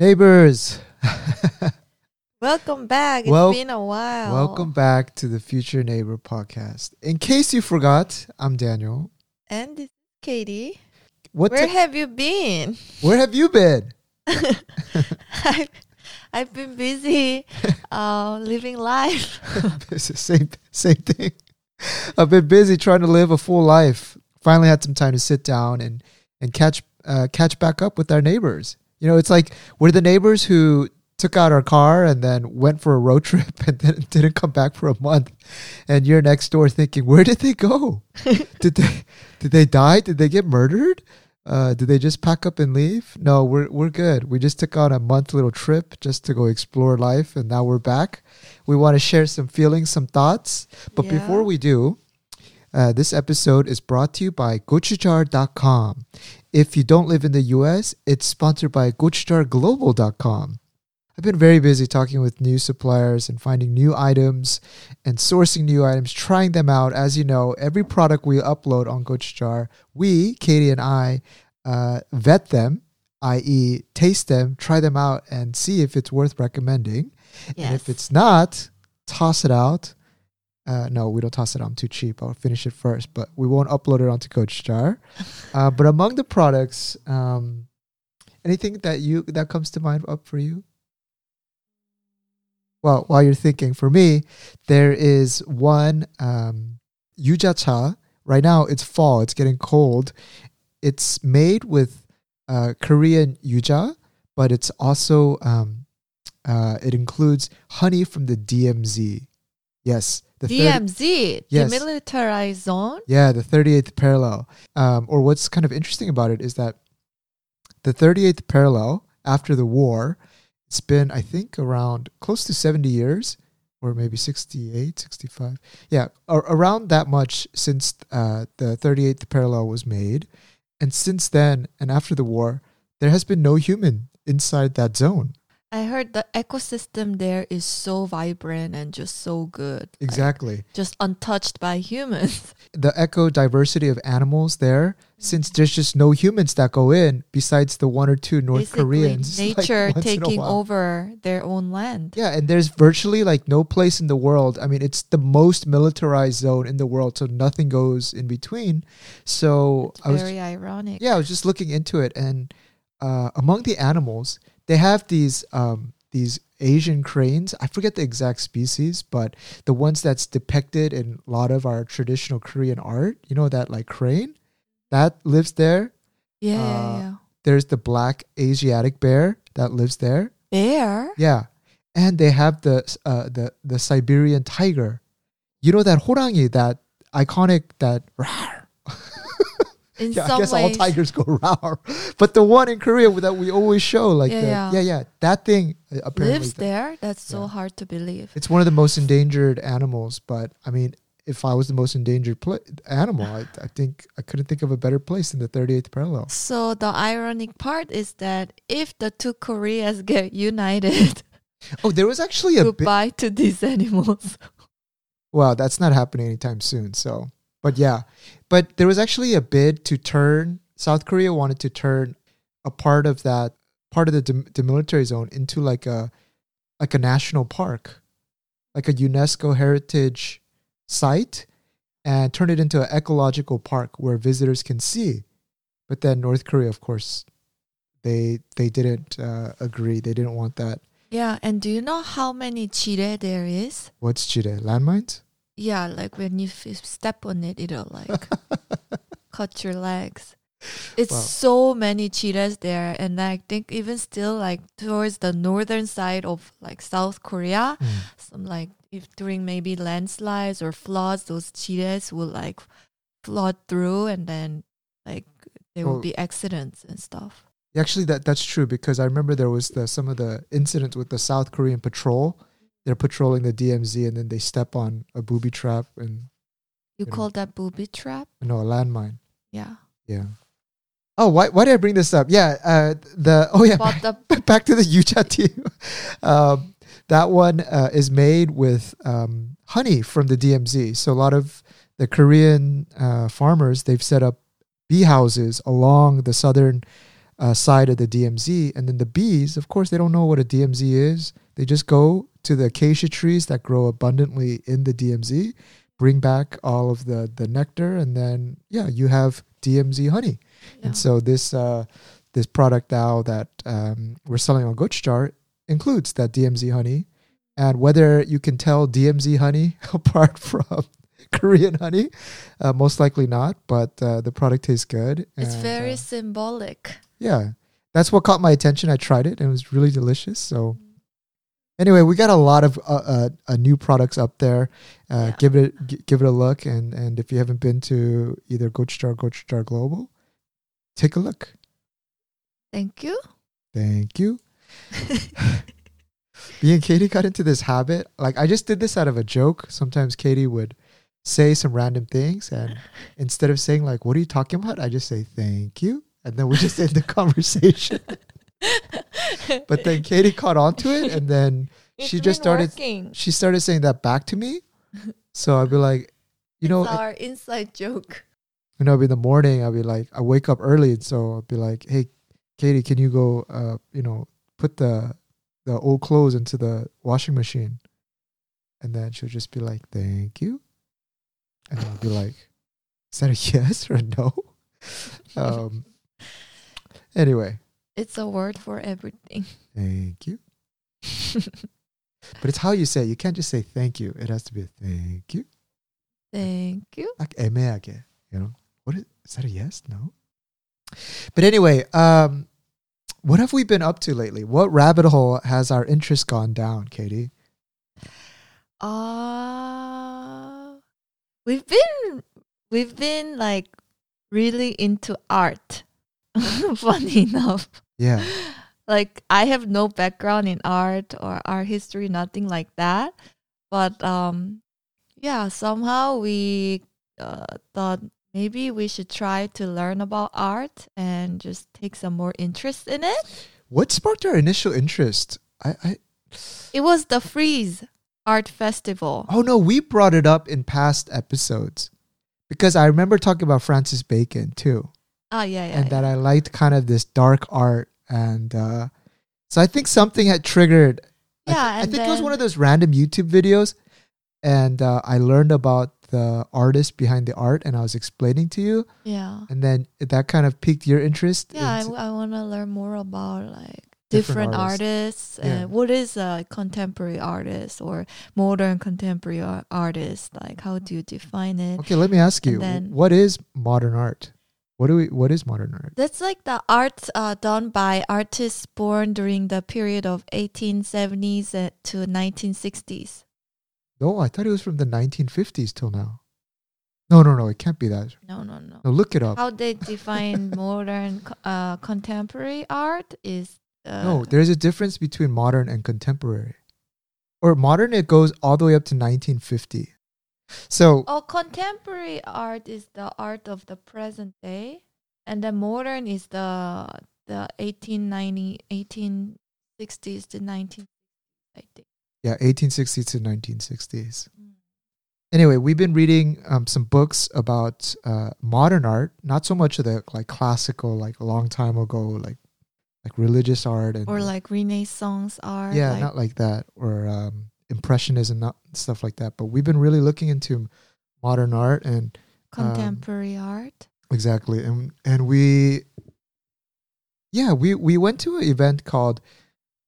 Neighbors, Welcome back. It's Wel- been a while. welcome back to the Future Neighbor podcast. In case you forgot, I'm Daniel. And this is Katie. What Where ti- have you been? where have you been? I've, I've been busy uh, living life. Same same thing. I've been busy trying to live a full life. Finally had some time to sit down and and catch uh, catch back up with our neighbors. You know, it's like we're the neighbors who took out our car and then went for a road trip and then didn't come back for a month. And you're next door thinking, where did they go? did they did they die? Did they get murdered? Uh, did they just pack up and leave? No, we're we're good. We just took on a month little trip just to go explore life, and now we're back. We want to share some feelings, some thoughts. But Yeah. before we do, uh, this episode is brought to you by gochujar.com. If you don't live in the US, it's sponsored by gochujarglobal.com. I've been very busy talking with new suppliers and finding new items and sourcing new items, trying them out. As you know, every product we upload on Gochujar, we, Katie and I, uh, vet them, i.e., taste them, try them out, and see if it's worth recommending. yes. And if it's not, toss it out. Uh, no, we don't toss it. I'm too cheap. I'll finish it first, but we won't upload it onto Gochujar. uh, but among the products, um, anything that you that comes to mind up for you? Well, while you're thinking, for me, there is one um, yujacha. Right now, it's fall. It's getting cold. It's made with uh, Korean yuja, but it's also um, uh, it includes honey from the DMZ. Yes, the DMZ, Yes. demilitarized zone. yeah, the 38th parallel. Um, or what's kind of interesting about it is that the 38th parallel after the war, it's been, I think, around close to 70 years or maybe 68, 65. Yeah, ar- around that much since uh, the 38th parallel was made. And since then, and after the war, there has been no human inside that zone. I heard the ecosystem there is so vibrant and just so good. like, Exactly. just untouched by humans. the eco diversity of animals there, since there's just no humans that go in besides the one or two North Basically, Koreans. nature a taking over their own land. Yeah, and there's virtually like no place in the world. I mean, it's the most militarized zone in the world, so nothing goes in between. So I was very ironic. yeah, I was just looking into it, and uh, among the animals, they have these um, these Asian cranes. I forget the exact species, but the ones that's depicted in a lot of our traditional Korean art. You know that like crane that lives there. Yeah, uh, yeah. There's the black Asiatic bear that lives there. Bear. Yeah, and they have the uh, the the Siberian tiger. You know that horangi, that iconic that In Yeah, I guess all tigers go rawr. But the one in Korea that we always show, like Yeah, the, yeah. yeah, yeah, that thing uh, apparently lives there. That's so hard to believe. It's one of the most endangered animals. But I mean, if I was the most endangered pla animal, I, I think I couldn't think of a better place than the 38th parallel. So the ironic part is that if the two Koreas get united, Oh, there was actually a goodbye to these animals. Well, that's not happening anytime soon. So, but yeah, but there was actually a bid to turn South Korea wanted to turn a part of that part of the dem- demilitarized zone into like a like a national park, like a UNESCO heritage site, and turn it into an ecological park where visitors can see. But then North Korea, of course, they they didn't uh, agree. They didn't want that. Yeah, and do you know how many chire there is? What's Chile? Landmines? Yeah, like when you f- step on it, it'll like cut your legs. It's Wow. so many cheetahs there, and I think even still like towards the northern side of like South Korea, Mm. some like if during maybe landslides or floods, those cheetahs will like flood through, and then like there will Oh. be accidents and stuff. Actually, that that's true because I remember there was the some of the incidents with the South Korean patrol. They're patrolling the DMZ and then they step on a booby trap and You You know. call that booby trap? no a landmine. Yeah. Yeah. Oh, why why did I bring this up? Yeah, uh, the oh yeah, But the back to the Yuja team. Um, that one uh, is made with um, honey from the DMZ. So a lot of the Korean uh, farmers they've set up bee houses along the southern uh, side of the DMZ, and then the bees, of course, they don't know what a DMZ is. They just go to the acacia trees that grow abundantly in the DMZ, bring back all of the the nectar, and then yeah, you have DMZ honey. Yeah. And so this uh, this product now that um, we're selling on Gochujar includes that DMZ honey, and whether you can tell DMZ honey apart from Korean honey, uh, most likely not. But uh, the product tastes good. it's and, very uh, symbolic. yeah, that's what caught my attention. I tried it and it was really delicious. So. Anyway, we got a lot of uh, uh, uh, new products up there. Uh, Yeah. Give it g- give it a look, and and if you haven't been to either Gochujar or Global, take a look. Thank you. Thank you. Me and Katie got into this habit. Like I just did this out of a joke. Sometimes Katie would say some random things, and instead of saying like "What are you talking about?" I just say "Thank you," and then we just end the conversation. but then Katie caught on to it, and then she just started- working. she started saying that back to me. So I'd be like, you know, it's our inside joke. you know, in the morning, I'd be like, I wake up early, and so I'd be like, hey, Katie, can you go, uh, you know, put the the old clothes into the washing machine, and then she'll just be like, thank you, and I'll be like, is that a yes or a no? Um. Anyway, it's a word for everything. Thank you. but it's how you say it. You can't just say thank you. It has to be a thank you. Thank you. Like emeage, you know. What is, is that a yes? No. But anyway, um, what have we been up to lately? What rabbit hole has our interest gone down, Katie? Uh we've been we've been like really into art. Funny enough. Yeah, Like I have no background in art or art history, nothing like that. But um yeah, somehow we uh, thought maybe we should try to learn about art and just take some more interest in it. what sparked our initial interest? I, I It was the Frieze Art Festival. oh no, we brought it up in past episodes because I remember talking about Francis Bacon too, Ah, yeah, yeah. and yeah. that I liked kind of this dark art, and uh, so I think something had triggered I, Yeah, I and think it was one of those random YouTube videos, and uh, I learned about the artist behind the art, and I was explaining to you, yeah. and then that kind of piqued your interest. Yeah, I, want to learn more about like Different different, artists. artists. Yeah. and what is a contemporary artist or modern contemporary ar- artist? Like, how do you define it? okay, let me ask you, then- what is modern art? What do we? What is modern art? That's like the art uh, done by artists born during the period of 1870s uh, to 1960s. No, I thought it was from the 1950s till now. No, no, no, it can't be that. No, no, no. No, look it up. How they define modern uh, contemporary art is uh, no, there's a difference between modern and contemporary. Or modern, it goes all the way up to 1950. So Oh, contemporary art is the art of the present day, and the modern is the the 1890 1860s to 1960s, I think. yeah, 1860s to 1960s. Anyway, we've been reading um, some books about uh, modern art, not so much of the like classical, like a long time ago, like like religious art and Or like Renaissance art. yeah, like, not like that, or um, impressionism, not stuff like that. But we've been really looking into modern art and contemporary art. exactly, and and we, yeah, we we went to an event called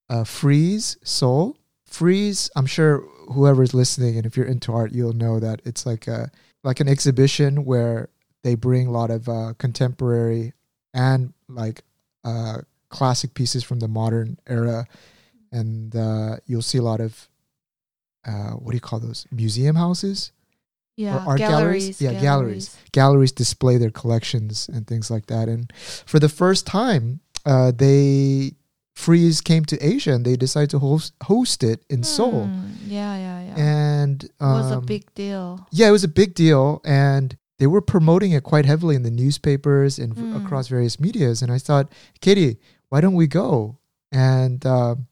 uh, Frieze Seoul. Frieze, I'm sure whoever's listening, and if you're into art, you'll know that it's like a like an exhibition where they bring a lot of uh, contemporary and like uh, classic pieces from the modern era, and uh, you'll see a lot of uh, what do you call those museum houses? Yeah, art galleries? galleries. Yeah, galleries. Galleries display their collections and things like that. And for the first time, uh, they Frieze came to Asia and they decided to host host it in Seoul. Hmm, Yeah, yeah, yeah. And it was a um, big deal. yeah, it was a big deal, and they were promoting it quite heavily in the newspapers and Mm. across various medias. And I thought, Katie, why don't we go? And um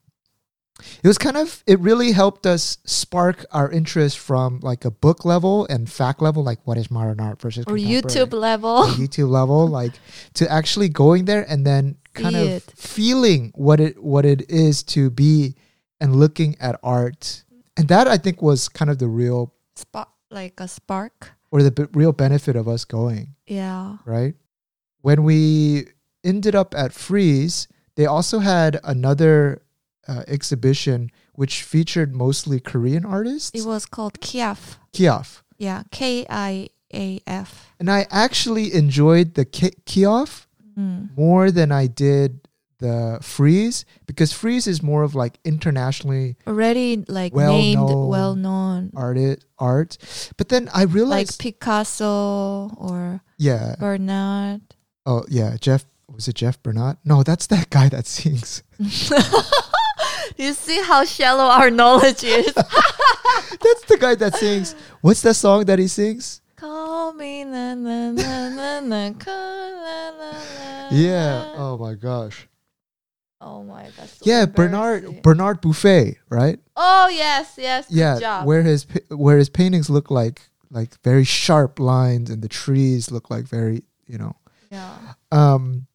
it was kind of it really helped us spark our interest from like a book level and fact level, like what is modern art versus Or YouTube level. or YouTube level, like to actually going there and then kind of feeling what it what it is to be and looking at art. And that I think was kind of the real Spark, like a spark. or the b- real benefit of us going, Yeah. right? When we ended up at Frieze, they also had another uh, exhibition which featured mostly Korean artists. It was called Kiaf. Kioff. Yeah. K I A F. And I actually enjoyed the Ki- Kiaf Mm. more than I did the Frieze because Frieze is more of like internationally Already like Well named, known well known. art art. But then I realized Like Picasso or yeah. Bernard. Oh yeah, Jeff was it Jeff Bernard? No, that's that guy that sings. you see how shallow our knowledge is. That's the guy that sings. What's that song that he sings? Call me na na na na na call, la, la, la, Yeah. Oh my gosh. Oh my god. so Yeah, Bernard. Bernard Buffet, right? Oh yes, yes. Good yeah, job. where his where his paintings look like like very sharp lines and the trees look like very, you know. yeah. Um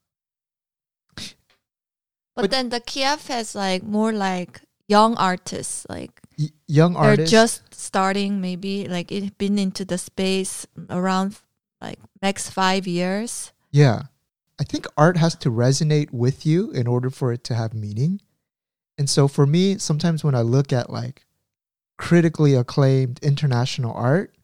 But, But- then the Kiev has like more like young artists, like y- young they're artists just starting, maybe like it been into the space around like next five years. Yeah. I think art has to resonate with you in order for it to have meaning. And so for me, sometimes when I look at like critically acclaimed international art,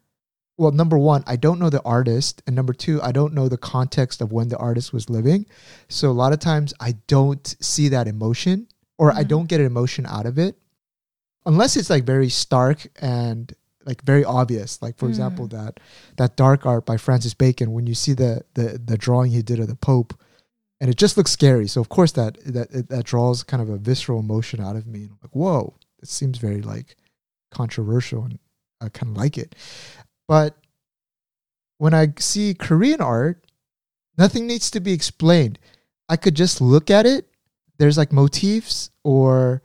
well, number one, I don't know the artist. And number two, I don't know the context of when the artist was living. So a lot of times I don't see that emotion or I Mhm. don't get an emotion out of it unless it's like very stark and like very obvious. Like for Mm. example, that that dark art by Francis Bacon, when you see the the the drawing he did of the Pope, and it just looks scary. So of course that that that draws kind of a visceral emotion out of me. And I'm like, whoa, it seems very like controversial, and I kind of like it. But when I see Korean art, nothing needs to be explained. I could just look at it. There's like motifs or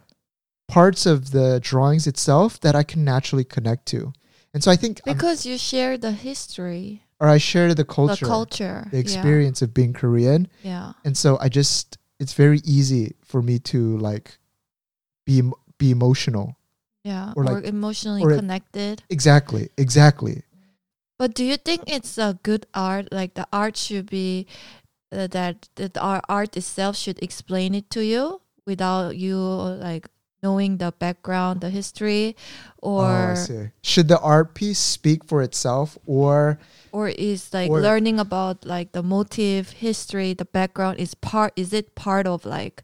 parts of the drawings itself that I can naturally connect to. And so I think, I'm- Because you share the history, or I share the culture, the culture, the experience of being Korean. Yeah. And so I just, it's very easy for me to like be, be emotional. Yeah. Or Or, like- emotionally or it- connected. Exactly. Exactly. But do you think it's a good art? Like the art should be uh, that that our art itself should explain it to you without you like knowing the background, the history, oh, or see. Should the art piece speak for itself or or is like Or- learning about like the motive, history, the background is part. Is it part of like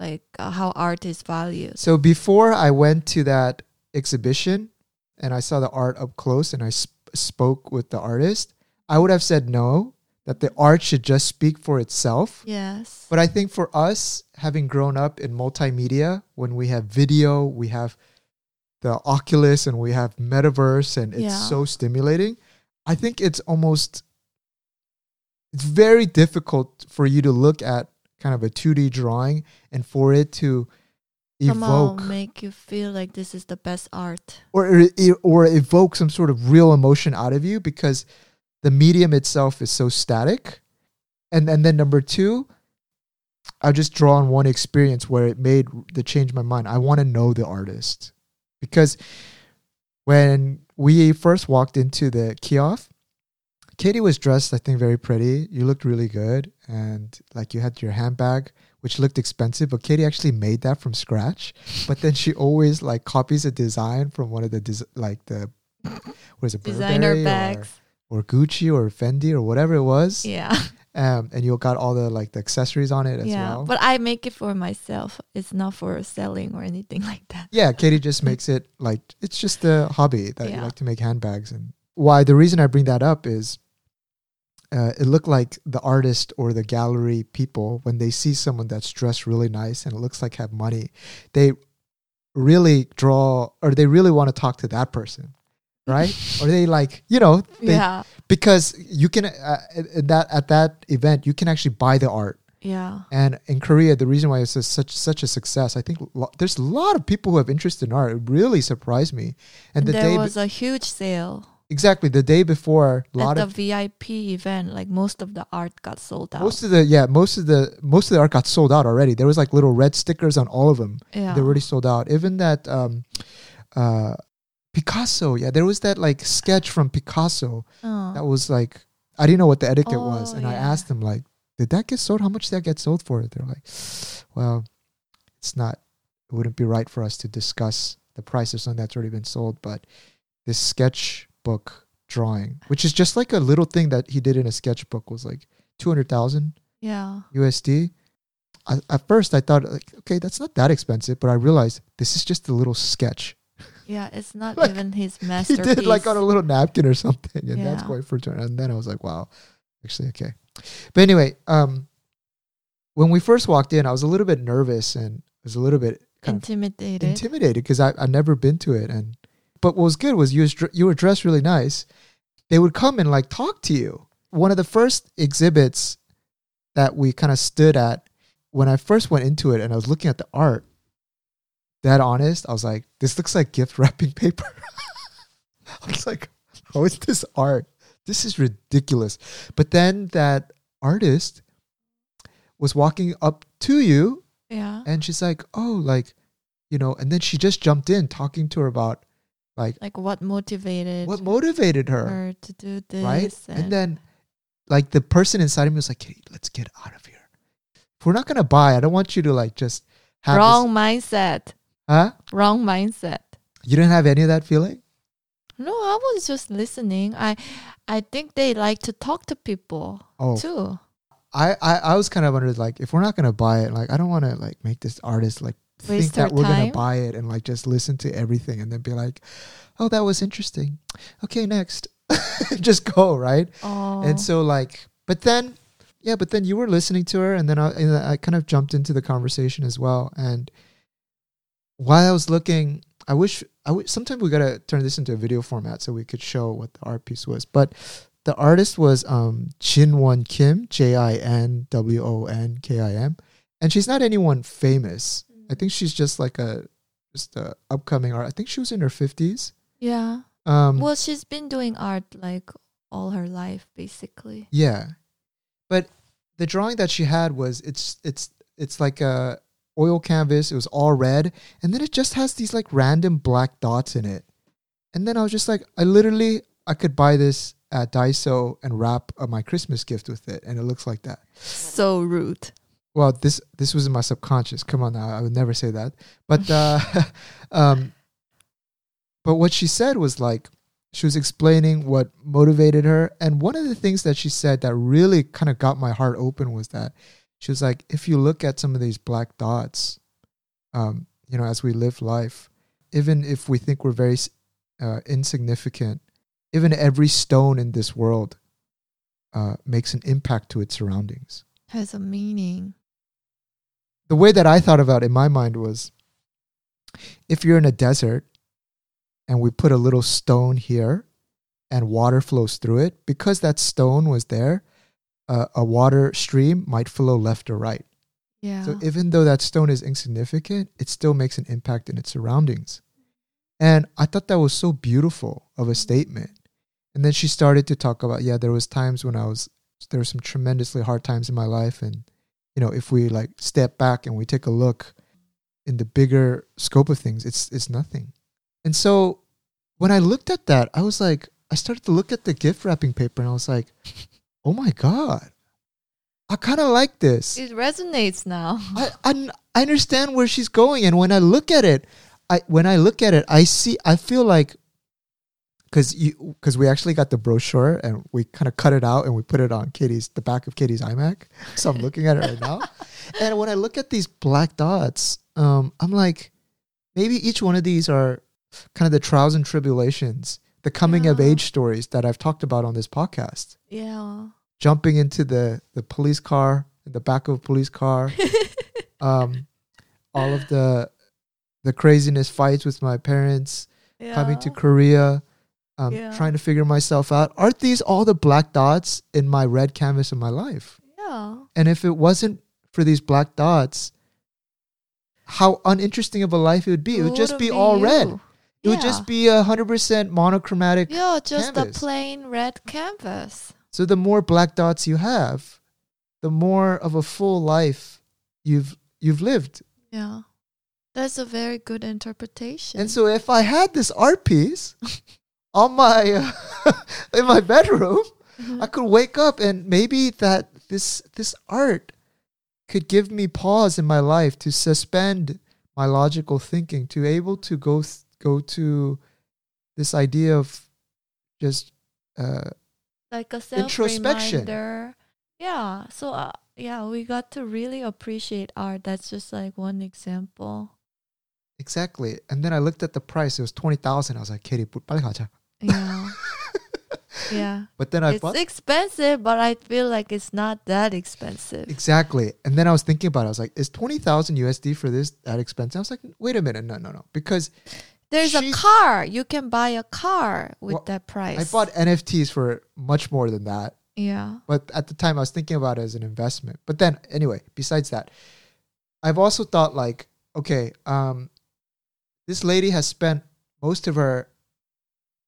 like uh, how art is valued? So before I went to that exhibition and I saw the art up close and I sp- spoke with the artist, I would have said no, that the art should just speak for itself. Yes. But I think for us, having grown up in multimedia, when we have video, we have the Oculus and we have metaverse and it's Yeah. so stimulating, I think it's almost it's very difficult for you to look at kind of a 2D drawing and for it to Somehow evoke make you feel like this is the best art. or or evoke some sort of real emotion out of you because the medium itself is so static. And and then number two, I just draw on one experience where it made the change my mind. I want to know the artist because when we first walked into the kiosk, Katie was dressed, I think, very pretty. You looked really good, and like you had your handbag, which looked expensive. But Katie actually made that from scratch. But then she always like copies a design from one of the des- like the what is it Designer Burberry or- bags. or Gucci or Fendi or whatever it was. Yeah. Um, and you got all the like the accessories on it as yeah. well. But I make it for myself. It's not for selling or anything like that. yeah, Katie just makes it like it's just a hobby that you like to make handbags. And why the reason I bring that up is uh, it looked like the artist or the gallery people when they see someone that's dressed really nice and it looks like have money, they really draw or they really want to talk to that person, right? or they like you know they, yeah. because you can uh, at that at that event you can actually buy the art. Yeah. And in Korea, the reason why it's a, such such a success, I think lo- there's a lot of people who have interest in art. It really surprised me. And And the there day, be- was a huge sale. Exactly the day before. A At lot the VIP event, like most of the art got sold out. most of the yeah most of the most of the art got sold out already. There was like little red stickers on all of them. yeah. They already sold out. Even that um, uh, Picasso. Yeah, there was that like sketch from Picasso Oh. that was like I didn't know what the etiquette was, Oh, and I asked them like, "Did that get sold? How much did that get sold for?" They're like, "Well, it's not. It wouldn't be right for us to discuss the price of something that's already been sold, but this sketchbook drawing, which is just like a little thing that he did in a sketchbook, was like two hundred thousand yeah. USD." I, at first, I thought like, okay, that's not that expensive, but I realized this is just a little sketch Yeah, it's not Like, even his masterpiece. he did like on a little napkin or something, and that's Yeah. going for turn. And then I was like, wow, actually okay. But anyway, um, when we first walked in, I was a little bit nervous and was a little bit kind of intimidated. intimidated because I I'd never been to it. And but what was good was you was, you were dressed really nice. They would come and like talk to you. One of the first exhibits that we kind of stood at when I first went into it and I was looking at the art. That honest, I was like, this looks like gift wrapping paper. I was like, how is this art? This is ridiculous. But then that artist was walking up to you yeah. and she's like, "Oh, like, you know," and then she just jumped in talking to her about like Like what motivated what motivated her, her to do this? right? And, And then like the person inside of me was like, "Hey, let's get out of here. If we're not gonna buy, I don't want you to like just have wrong mindset. Huh? Wrong mindset. You didn't have any of that feeling? No, I was just listening. I I think they like to talk to people Oh, too. I, I I was kind of under like if we're not gonna buy it, like I don't want to like make this artist like think that we're gonna buy it and like just listen to everything and then be like, oh, that was interesting. Okay, next, just go right. Oh, And so like, but then, yeah, but then you were listening to her, and then I, and I kind of jumped into the conversation as well. And while I was looking, I wish I wish sometimes we gotta turn this into a video format so we could show what the art piece was. But the artist was um Jin Won Kim, J I N W O N K I M, and she's not anyone famous. I think she's just like a just a upcoming art. I think she was in her fifties. yeah. Um, Well, she's been doing art like all her life, basically. Yeah. But the drawing that she had was it's it's it's like a oil canvas. It was all red and then it just has these like random black dots in it. And then I was just like I literally I could buy this at Daiso and wrap uh, my Christmas gift with it and it looks like that. So rude. Well, this this was in my subconscious. Come on now, I would never say that. But uh um but what she said was like she was explaining what motivated her and one of the things that she said that really kind of got my heart open was that she was like if you look at some of these black dots um you know as we live life even if we think we're very uh, insignificant even every stone in this world uh, makes an impact to its surroundings Has a meaning. The way that I thought about it in my mind was if you're in a desert and we put a little stone here and water flows through it, because that stone was there, uh, a water stream might flow left or right. Yeah. So even though that stone is insignificant, it still makes an impact in its surroundings. And I thought that was so beautiful of a statement. And then she started to talk about, yeah, there was times when I was there were some tremendously hard times in my life and you know, if we like step back and we take a look in the bigger scope of things, it's it's nothing. And so when I looked at that, I was like I started to look at the gift wrapping paper and I was like, "Oh my god. I kind of like this." it resonates now. I, I I understand where she's going, and when I look at it, I when I look at it, I see. I feel like because you because we actually got the brochure and we kind of cut it out and we put it on Katie's the back of Katie's iMac. So I'm looking at it right now, and when I look at these black dots, um, I'm like, maybe each one of these are kind of the trials and tribulations, the coming of age stories that I've talked about on this podcast Yeah. jumping into the the police car in the back of a police car um all of the the craziness fights with my parents yeah. coming to korea um Yeah. trying to figure myself out aren't these all the black dots in my red canvas of my life Yeah. and if it wasn't for these black dots how uninteresting of a life it would be it would just be all red It would just be a hundred percent monochromatic. yeah, just canvas. a plain red canvas. So the more black dots you have, the more of a full life you've you've lived. Yeah, that's a very good interpretation. And so if I had this art piece on my uh, in my bedroom, Mhm. I could wake up and maybe that this this art could give me pause in my life to suspend my logical thinking, to able to go th- go to this idea of just uh, like a self Introspection. reminder. Yeah. So uh, yeah, we got to really appreciate art. That's just like one example. exactly. And then I looked at the price; it was twenty thousand. I was like, "Katie, 빨리 가자." Yeah. yeah. But then I it's bought expensive, but I feel like it's not that expensive. exactly. And then I was thinking about it. I was like, "Is twenty thousand USD for this that expensive?" I was like, "Wait a minute, no, no, no," because There's She- a car. You can buy a car with Well, that price. I bought NFTs for much more than that. Yeah. But at the time, I was thinking about it as an investment. But then, anyway, besides that, I've also thought like, okay, um, this lady has spent most of her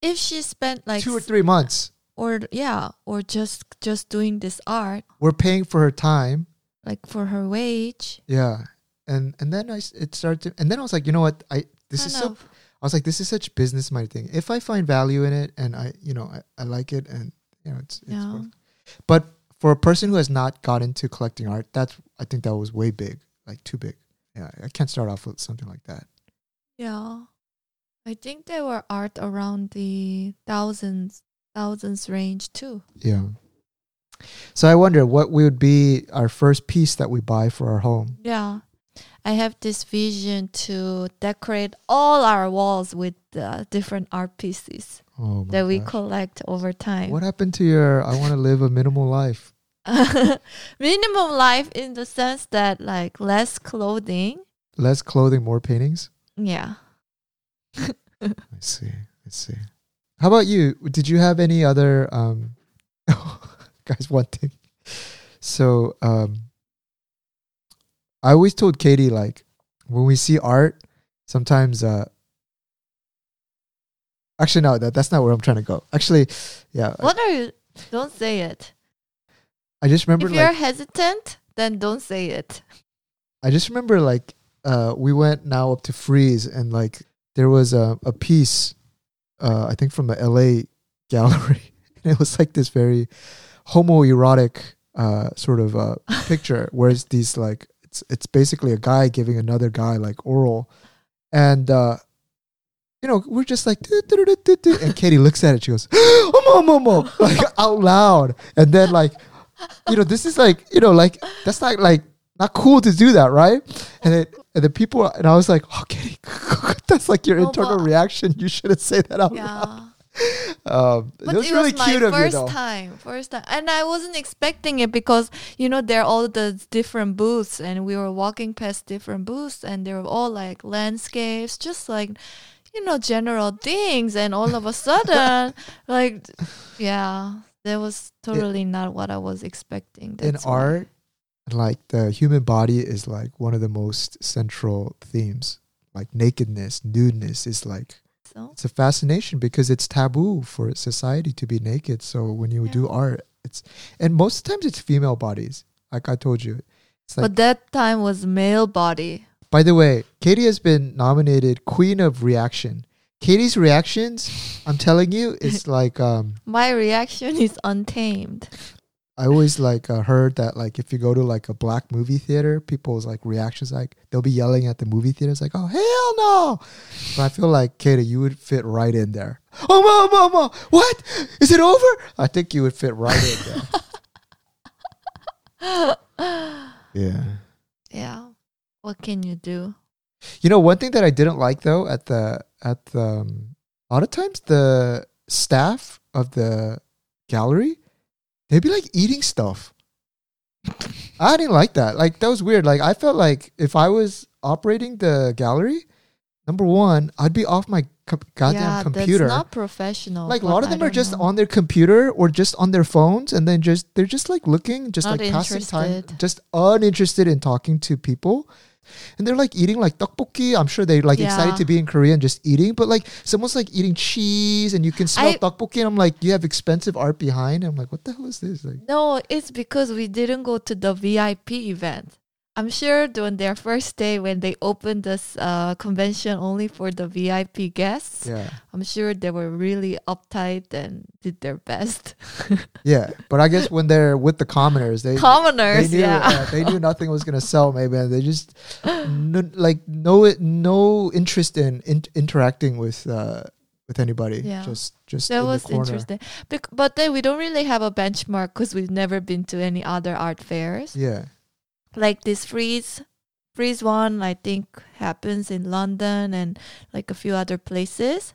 If she spent like two or three months. or yeah, or just just doing this art We're paying for her time. like for her wage. Yeah, and and then i it started, to, and then I was like, you know what, I this is kind so. I was like, this is such business minded thing. If I find value in it and I, you know, I, I like it and you know, it's, it's Yeah. But for a person who has not got into collecting art, that's I think that was way big, like too big. Yeah, I can't start off with something like that. Yeah. I think there were art around the thousands thousands range too. Yeah. So I wonder what would be our first piece that we buy for our home. Yeah. I have this vision to decorate all our walls with uh, different art pieces Oh that we gosh. collect over time. What happened to your I want to live a minimal life? Minimum life in the sense that like less clothing. Less clothing, more paintings? Yeah. I see. I see. How about you? Did you have any other um guys one thing. So um I always told Katie like when we see art, sometimes uh actually no, that that's not where I'm trying to go. Actually, yeah. I- What are you? Don't say it. I just remember if you're like hesitant, then don't say it. I just remember like uh we went now up to Frieze and like there was a a piece uh I think from the LA gallery and it was like this very homoerotic uh sort of uh picture whereas these like it's it's basically a guy giving another guy like oral and uh you know, we're just like, "Doo, doo, doo, doo, doo," and Katie looks at it. She goes, "Omo, omo, omo," like out loud, and then like, you know, this is like, you know, like that's not like not cool to do that, right? And it, and the people, and I was like, "Oh, Katie, that's like your Oh, internal but- reaction. You shouldn't say that out loud." Um, But it was it really was cute my of you, first though. time, first time, and I wasn't expecting it because you know there are all the different booths, and we were walking past different booths, and they were all like landscapes, just like you know general things, and all of a sudden, like yeah, that was totally not what I was expecting. in why. art, like the human body is like one of the most central themes. Like nakedness, nudeness is like so it's a fascination because it's taboo for society to be naked. So when you do art, it's and most times it's female bodies. Like I told you, it's like. but that time was male body. by the way, Katie has been nominated Queen of Reaction. Katie's reactions, I'm telling you, it's like um, My reaction is untamed. I always like uh, heard that like if you go to like a black movie theater, people's like reactions like they'll be yelling at the movie theater. It's like, oh hell no! But I feel like Katie, you would fit right in there. Oh mama, mama, what? Is it over? I think you would fit right in there. yeah. Yeah. What can you do? You know, one thing that I didn't like though at the at the um, a lot of times the staff of the gallery they'd be like eating stuff. I didn't like that. Like that was weird. Like I felt like if I was operating the gallery, number one, I'd be off my co- goddamn yeah, computer. That's not professional. like a lot of I them are just know. on their computer or just on their phones, and then just they're just like looking, just Not like passing time, just uninterested in talking to people. And they're like eating like tteokbokki. I'm sure they're like excited to be in Korea and just eating, but like someone's like eating cheese and you can smell I- tteokbokki, and I'm like, you have expensive art behind. I'm like, what the hell is this? Like, No, it's because we didn't go to the VIP event. I'm sure during their first day when they opened this uh, convention only for the VIP guests, yeah, I'm sure they were really uptight and did their best. yeah. But I guess when they're with the commoners, they Commoners, they knew yeah. uh, they knew nothing was gonna sell. Maybe and they just no, like no no interest in, in interacting with uh, with anybody. Yeah. Just just that in was interesting. Bec- but then we don't really have a benchmark because we've never been to any other art fairs. Yeah, Like this Frieze, Frieze one, I think happens in London and like a few other places.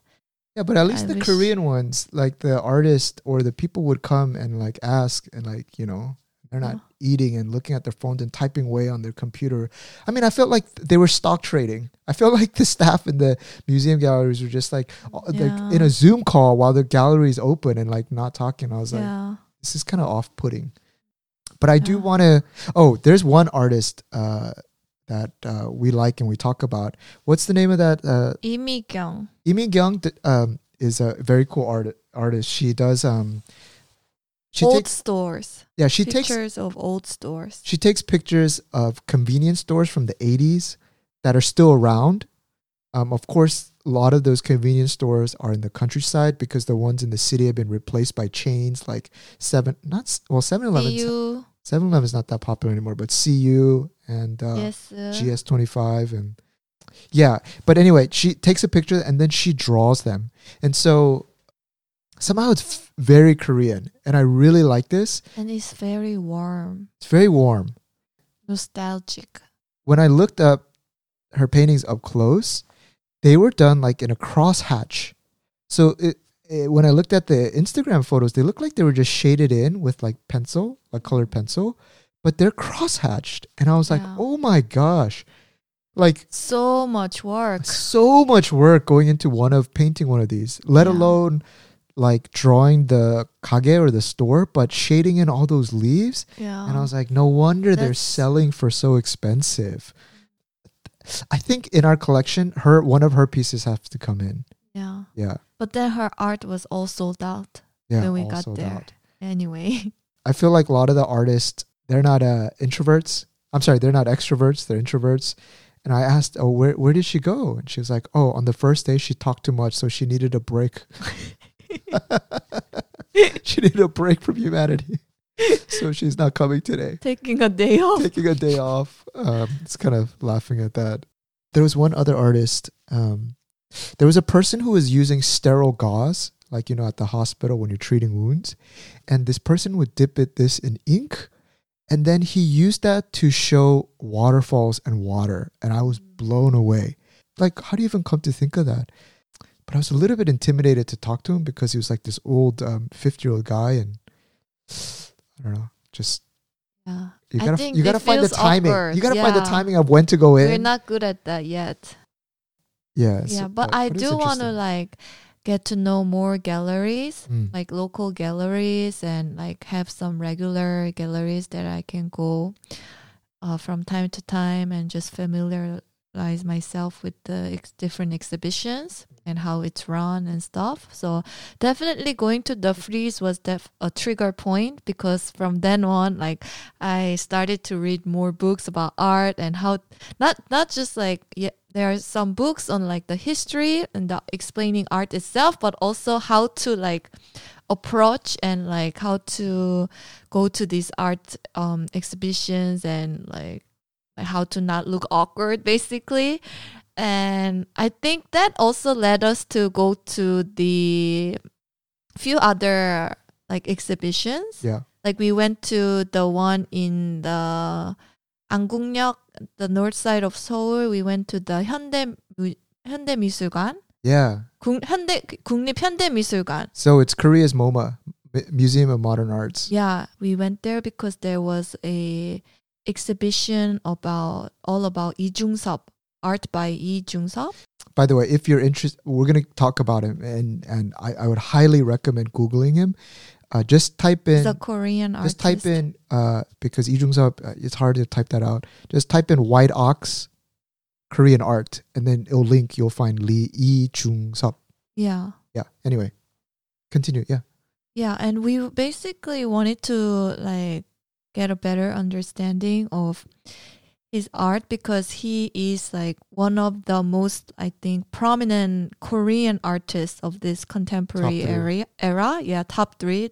yeah. But at least I the Korean ones, like the artist or the people would come and like ask and like you know they're not Yeah. eating and looking at their phones and typing away on their computer. I mean, I felt like they were stock trading. I felt like the staff in the museum galleries were just like, uh, like in a Zoom call while the gallery is open and like not talking. I was like, this is kind of off putting. But I do Yeah. want to. Oh, there's one artist uh, that uh, we like and we talk about. What's the name of that? Uh, Lee Mi-kyung. Lee Min-kyung um, is a very cool art- artist. She does. Um, she old takes. stores. Yeah, she takes. Pictures of old stores. She takes pictures of convenience stores from the 80s that are still around. Um, of course, a lot of those convenience stores are in the countryside because the ones in the city have been replaced by chains like seven, not well, Seven Eleven. Seven Eleven is not that popular anymore, but CU and uh, yes. GS twenty five and yeah. But anyway, she takes a picture and then she draws them, and so somehow it's f- very Korean, and I really like this. And it's very warm, It's very warm. nostalgic. when I looked up her paintings up close, they were done like in a crosshatch. So it, it, when I looked at the Instagram photos, they looked like they were just shaded in with like pencil, like colored pencil, but they're crosshatched. And I was like, Yeah. oh my gosh. Like So much work. so much work going into one of painting one of these, let Yeah. alone like drawing the kage or the store, but shading in all those leaves. Yeah. And I was like, no wonder they're selling for so expensive. I think in our collection, her one of her pieces have to come in. Yeah. Yeah, But then her art was all sold out yeah. when we all got sold there. out. Anyway. I feel like a lot of the artists, they're not uh, introverts. I'm sorry, they're not extroverts. They're introverts. And I asked, oh, where where did she go? And she was like, oh, on the first day she talked too much, so she needed a break. she needed a break from humanity, so she's not coming today. Taking a day off. taking a day off. Um, it's kind of laughing at that. There was one other artist. Um, there was a person who was using sterile gauze, like you know, at the hospital when you're treating wounds, and this person would dip it this in ink, and then he used that to show waterfalls and water, and I was blown away. Like, how do you even come to think of that? But I was a little bit intimidated to talk to him because he was like this old um, fifty-year-old guy, and I don't know, just Yeah. you gotta you gotta find the timing. awkward. You gotta find the timing of when to go in. We're not good at that yet. Yeah, yeah, but I do want to like get to know more galleries, Mm. like local galleries, and like have some regular galleries that I can go uh, from time to time and just familiarize myself with the ex- different exhibitions and how it's run and stuff. So definitely going to the Frieze was def- a trigger point because from then on, like I started to read more books about art and how not not just like yeah there are some books on like the history and the explaining art itself but also how to like approach and like how to go to these art um exhibitions and like like how to not look awkward basically and i think that also led us to go to the few other like exhibitions yeah, like we went to the one in the 안국역, the north side of Seoul. We went to the 현대 무- 현대미술관, yeah. 국, 현대 국립 현대미술관. So it's Korea's MoMA, M- Museum of Modern Arts. Yeah, we went there because there was a exhibition about all about Lee Jung-sub, art by Lee Jung-sub. By the way, if you're interested, we're gonna talk about him, and and I, I would highly recommend googling him. Uh, just type in a Korean artist. just type in uh, because Lee Jung Sub, uh, it's hard to type that out. Just type in white ox Korean art, and then it'll link. You'll find Lee Yi Chung Sup. Yeah. Yeah. Anyway, continue. Yeah. Yeah, and we basically wanted to like get a better understanding of his art because he is like one of the most I think prominent Korean artists of this contemporary era era. Yeah, top 3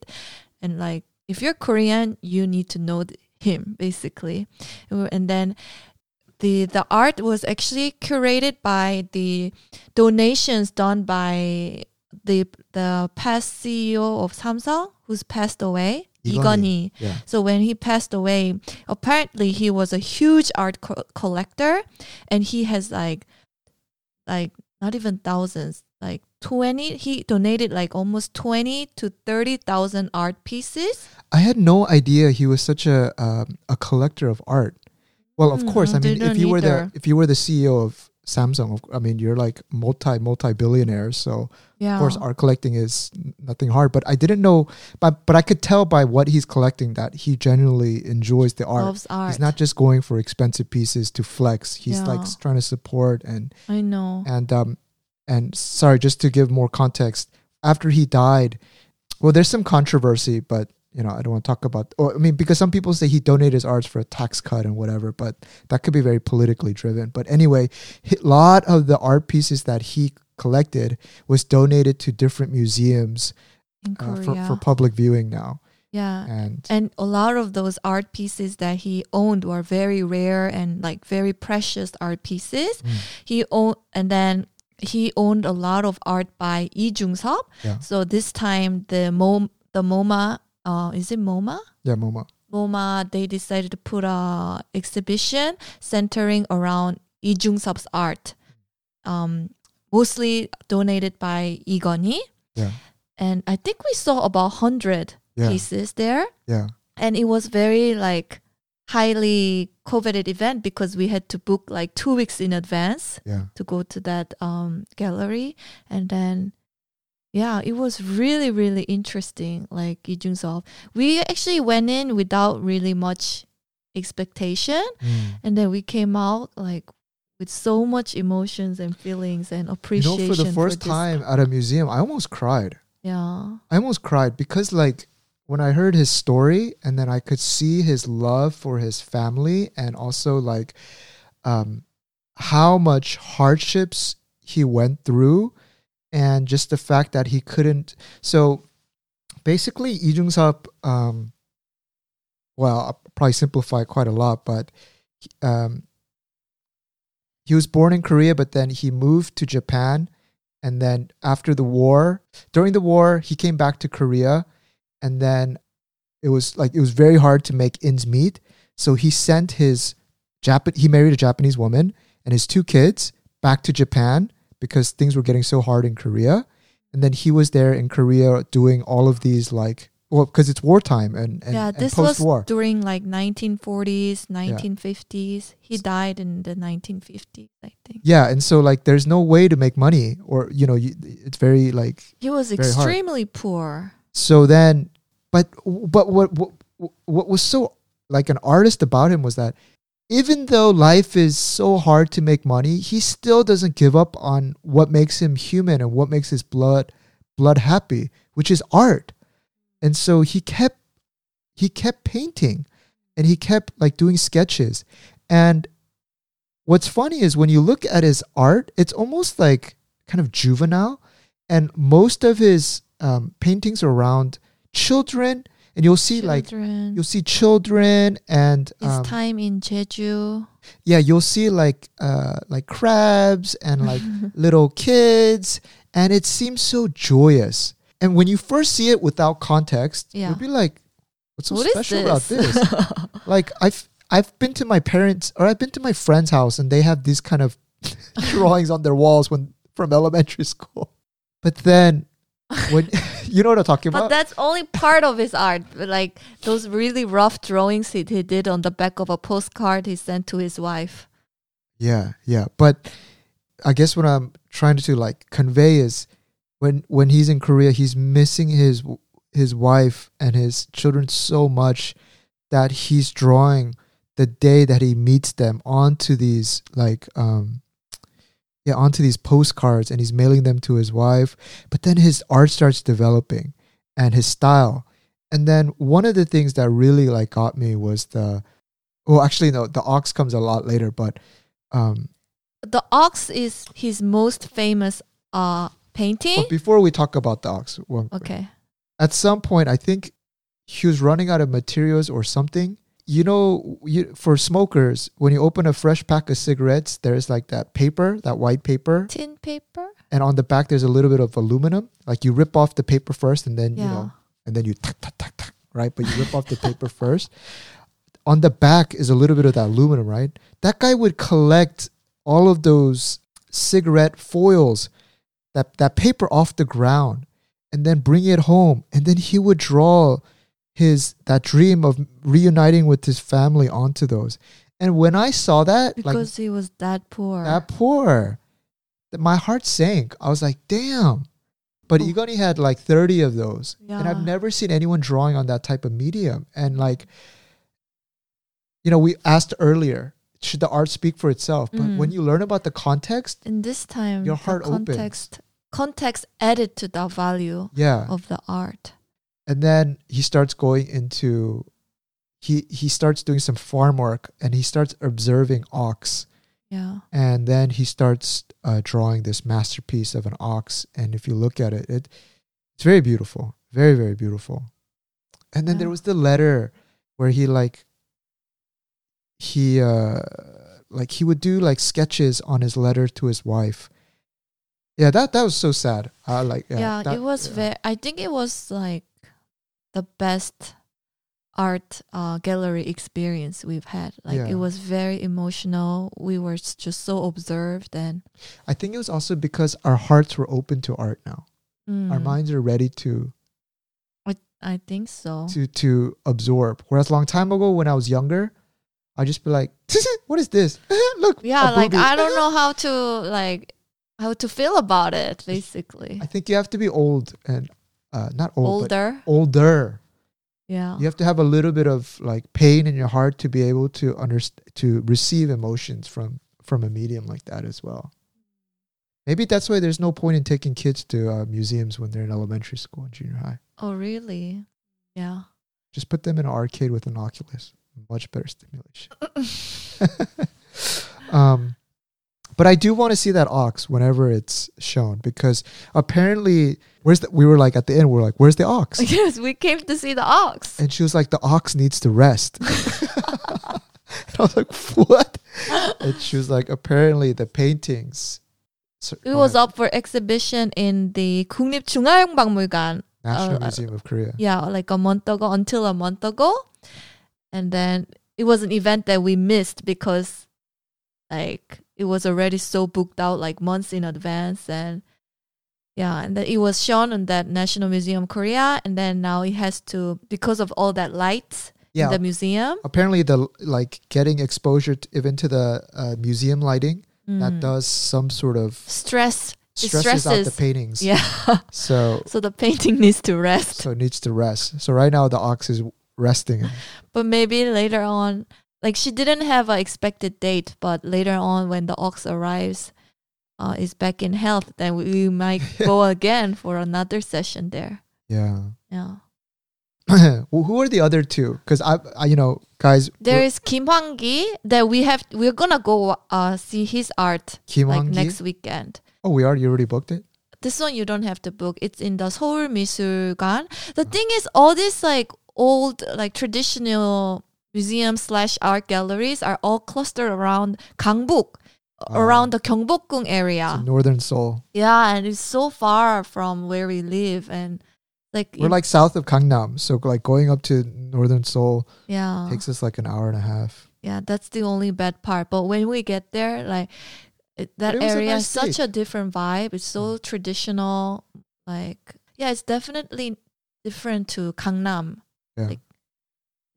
and like if you're Korean, you need to know him basically. And then the the art was actually curated by the donations done by the the past CEO of Samsung who's passed away, Lee Lee Gun-hee. Gun-hee. Yeah. So when he passed away, apparently he was a huge art co- collector, and he has like, like not even thousands, like twenty. He donated like almost twenty to thirty thousand art pieces. I had no idea he was such a um, a collector of art. Well, of Mm, course. I mean, if you were the if you were the CEO of Samsung, I mean, you're like multi multi billionaires, So Yeah, of course, art collecting is nothing hard. But I didn't know, but but I could tell by what he's collecting that he genuinely enjoys the art. loves art. He's not just going for expensive pieces to flex. He's like Yeah. s- trying to support and I know. and um and sorry, just to give more context, after he died, well, there's some controversy, but you know, I don't want to talk about. Or I mean, because some people say he donated his arts for a tax cut and whatever, but that could be very politically driven. But anyway, a lot of the art pieces that he collected was donated to different museums uh, for for public viewing now, yeah. and And a lot of those art pieces that he owned were very rare and like very precious art pieces. Mm. He owned, and then he owned a lot of art by Lee Jung Sop. Yeah. So this time the Mo, the MoMA, uh, is it MoMA? yeah, MoMA. MoMA, they decided to put a exhibition centering around Lee Jung Sop's art, um, mostly donated by Gun-hee. Yeah, And I think we saw about hundred yeah, pieces there yeah. and it was very like highly coveted event because we had to book like two weeks in advance Yeah. to go to that um, gallery and then yeah it was really really interesting like Lee Jung Sop. we actually went in without really much expectation Mm. and then we came out like with so much emotions and feelings and appreciation. You know, for the first this- time at a museum, I almost cried. yeah I almost cried because like when I heard his story and then I could see his love for his family and also like um how much hardships he went through and just the fact that he couldn't so basically Lee Jung Sup um well I'll probably simplify quite a lot but um he was born in Korea but then he moved to Japan and then after the war during the war he came back to korea and then it was like it was very hard to make ends meet. So he sent his Japan he married a japanese woman and his two kids back to japan because things were getting so hard in korea and then he was there in korea doing all of these like well because it's wartime and, and, yeah, and this was post-war during like 1940s, 1950s. He died in the 1950s, I think. yeah and so like there's no way to make money or you know you, it's very like He was Very hard. extremely poor. so then but but what what what was so like an artist about him was that even though life is so hard to make money he still doesn't give up on what makes him human and what makes his blood blood happy which is art. And so he kept he kept painting and he kept like doing sketches. And what's funny is when you look at his art it's almost like kind of juvenile. And most of his um, paintings are around children and you'll see like you'll see children and um, time in Jeju. yeah you'll see like uh like crabs and like little kids and it seems so joyous and when you first see it without context Yeah. you'll be like what's so What special about this? this like i've i've been to my parents or i've been to my friend's house and they have these kind of drawings on their walls when from elementary school but then when you know what i'm talking But about But that's only part of his art. Like those really rough drawings he, he did on the back of a postcard he sent to his wife. Yeah, yeah. But I guess what I'm trying to like convey is when when he's in Korea, he's missing his his wife and his children so much that he's drawing the day that he meets them onto these like um yeah, onto these postcards and he's mailing them to his wife. But then his art starts developing and his style. And then one of the things that really like got me was the well actually no, the ox comes a lot later, but um The ox is his most famous uh painting. but before we talk about the ox, one Okay. at some point I think he was running out of materials or something. You know, you, for smokers, when you open a fresh pack of cigarettes, there's like that paper, that white paper, Tin paper. and on the back there's a little bit of aluminum. Like you rip off the paper first, and then you know, and then you tuck tuck tuck tuck, right? But you rip off the paper first. On the back is a little bit of that aluminum, right? That guy would collect all of those cigarette foils, that that paper off the ground, and then bring it home, and then he would draw his that dream of reuniting with his family onto those. And when I saw that, like Because he was that poor. that poor. That my heart sank. I was like, damn. But Oh. Lee Gun-hee had like 30 of those. And I've never seen anyone drawing on that type of medium. And like, you know, we asked earlier, should the art speak for itself? But Mm. when you learn about the context, In this time, Your heart opens. context context added to the value yeah. of the art. And then he starts going into he he starts doing some farm work and he starts observing ox. Yeah. and then he starts uh, drawing this masterpiece of an ox and if you look at it, it it's very beautiful very very beautiful and then there was the letter where he like he uh like he would do like sketches on his letter to his wife yeah that that was so sad i like yeah, Yeah, that- it was yeah. very I think it was like the best art uh, gallery experience we've had. Like Yeah. it was very emotional. We were just so observed and i think it was also because our hearts were open to art now our Mm, minds are ready to I I think so. to to absorb. Whereas a long time ago when I was younger, I'd just be like, "What is this? Look, Yeah, like. I don't know how to like how to feel about it basically. I think you have to be old and uh, not old, Older. older. Yeah. You have to have a little bit of like pain in your heart to be able to understand to receive emotions from from a medium like that as well. Maybe that's why there's no point in taking kids to uh, museums when they're in elementary school and junior high. Oh really? Yeah. Just put them in an arcade with an Oculus. Much better stimulation. um, but I do want to see that ox whenever it's shown because apparently, where's the? We were like at the end, we are like, "Where's the ox?" yes, we came to see the ox. And she was like, "The ox needs to rest." and I was like, "What?" And she was like, "Apparently, the paintings." So, It was up for exhibition in the 국립중앙박물관. National uh, Museum of Korea. Yeah, like a month ago, until a month ago, and then it was an event that we missed because, like, it was already so booked out like months in advance, and yeah, and then it was shown on that National Museum of Korea, and then now it has to because of all that lights Yeah. in the museum. apparently, the like getting exposure to, even to the uh, museum lighting that Mm. does some sort of stress. It stresses out the paintings. Yeah, So so the painting needs to rest. so it needs to rest. So right now the ox is resting. But maybe later on, like she didn't have an expected date, but later on when the ox arrives, uh, is back in health, then we might go again for another session there. Yeah. Yeah. well, who are the other two? Because I, I, you know, guys. There is Kim Whanki that we have. We're gonna go uh, see his art Kim like next weekend. Oh, we are. You already booked it. This one you don't have to book. It's in the Seoul Misurgan. The oh. thing is, all this like old like traditional museum slash art galleries are all clustered around Gangbuk, Oh. Ah. around the Gyeongbokgung area. Northern Seoul. Yeah, and it's so far from where we live, and like We're like south of Gangnam, so like going up to Northern Seoul yeah, takes us like an hour and a half. yeah. That's the only bad part. But when we get there, like it, that it area nice is such a different vibe. It's so mm. traditional. Like yeah, it's definitely different to Gangnam.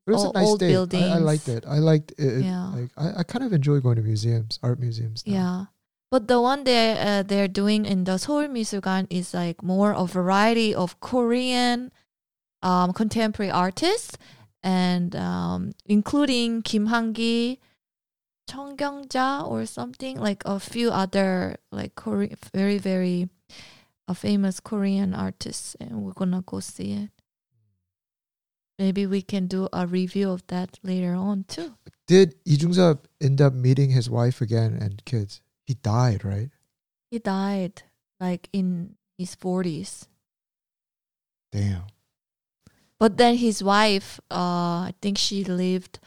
It was a nice day. Buildings. I, I liked it. I liked it. Yeah. Like, I, I kind of enjoy going to museums, art museums. Now. Yeah. But the one they uh, they're doing in the Seoul Museum is like more a variety of Korean um, contemporary artists, and um, including Kim Whanki, Chun Kyung-ja, or something like a few other like Korean, very very uh, famous Korean artists, and we're gonna go see it. Maybe we can do a review of that later on too. Did Lee Jung end up meeting his wife again and kids? He died, right? He died like in his forties. Damn. But then his wife, uh, I think she lived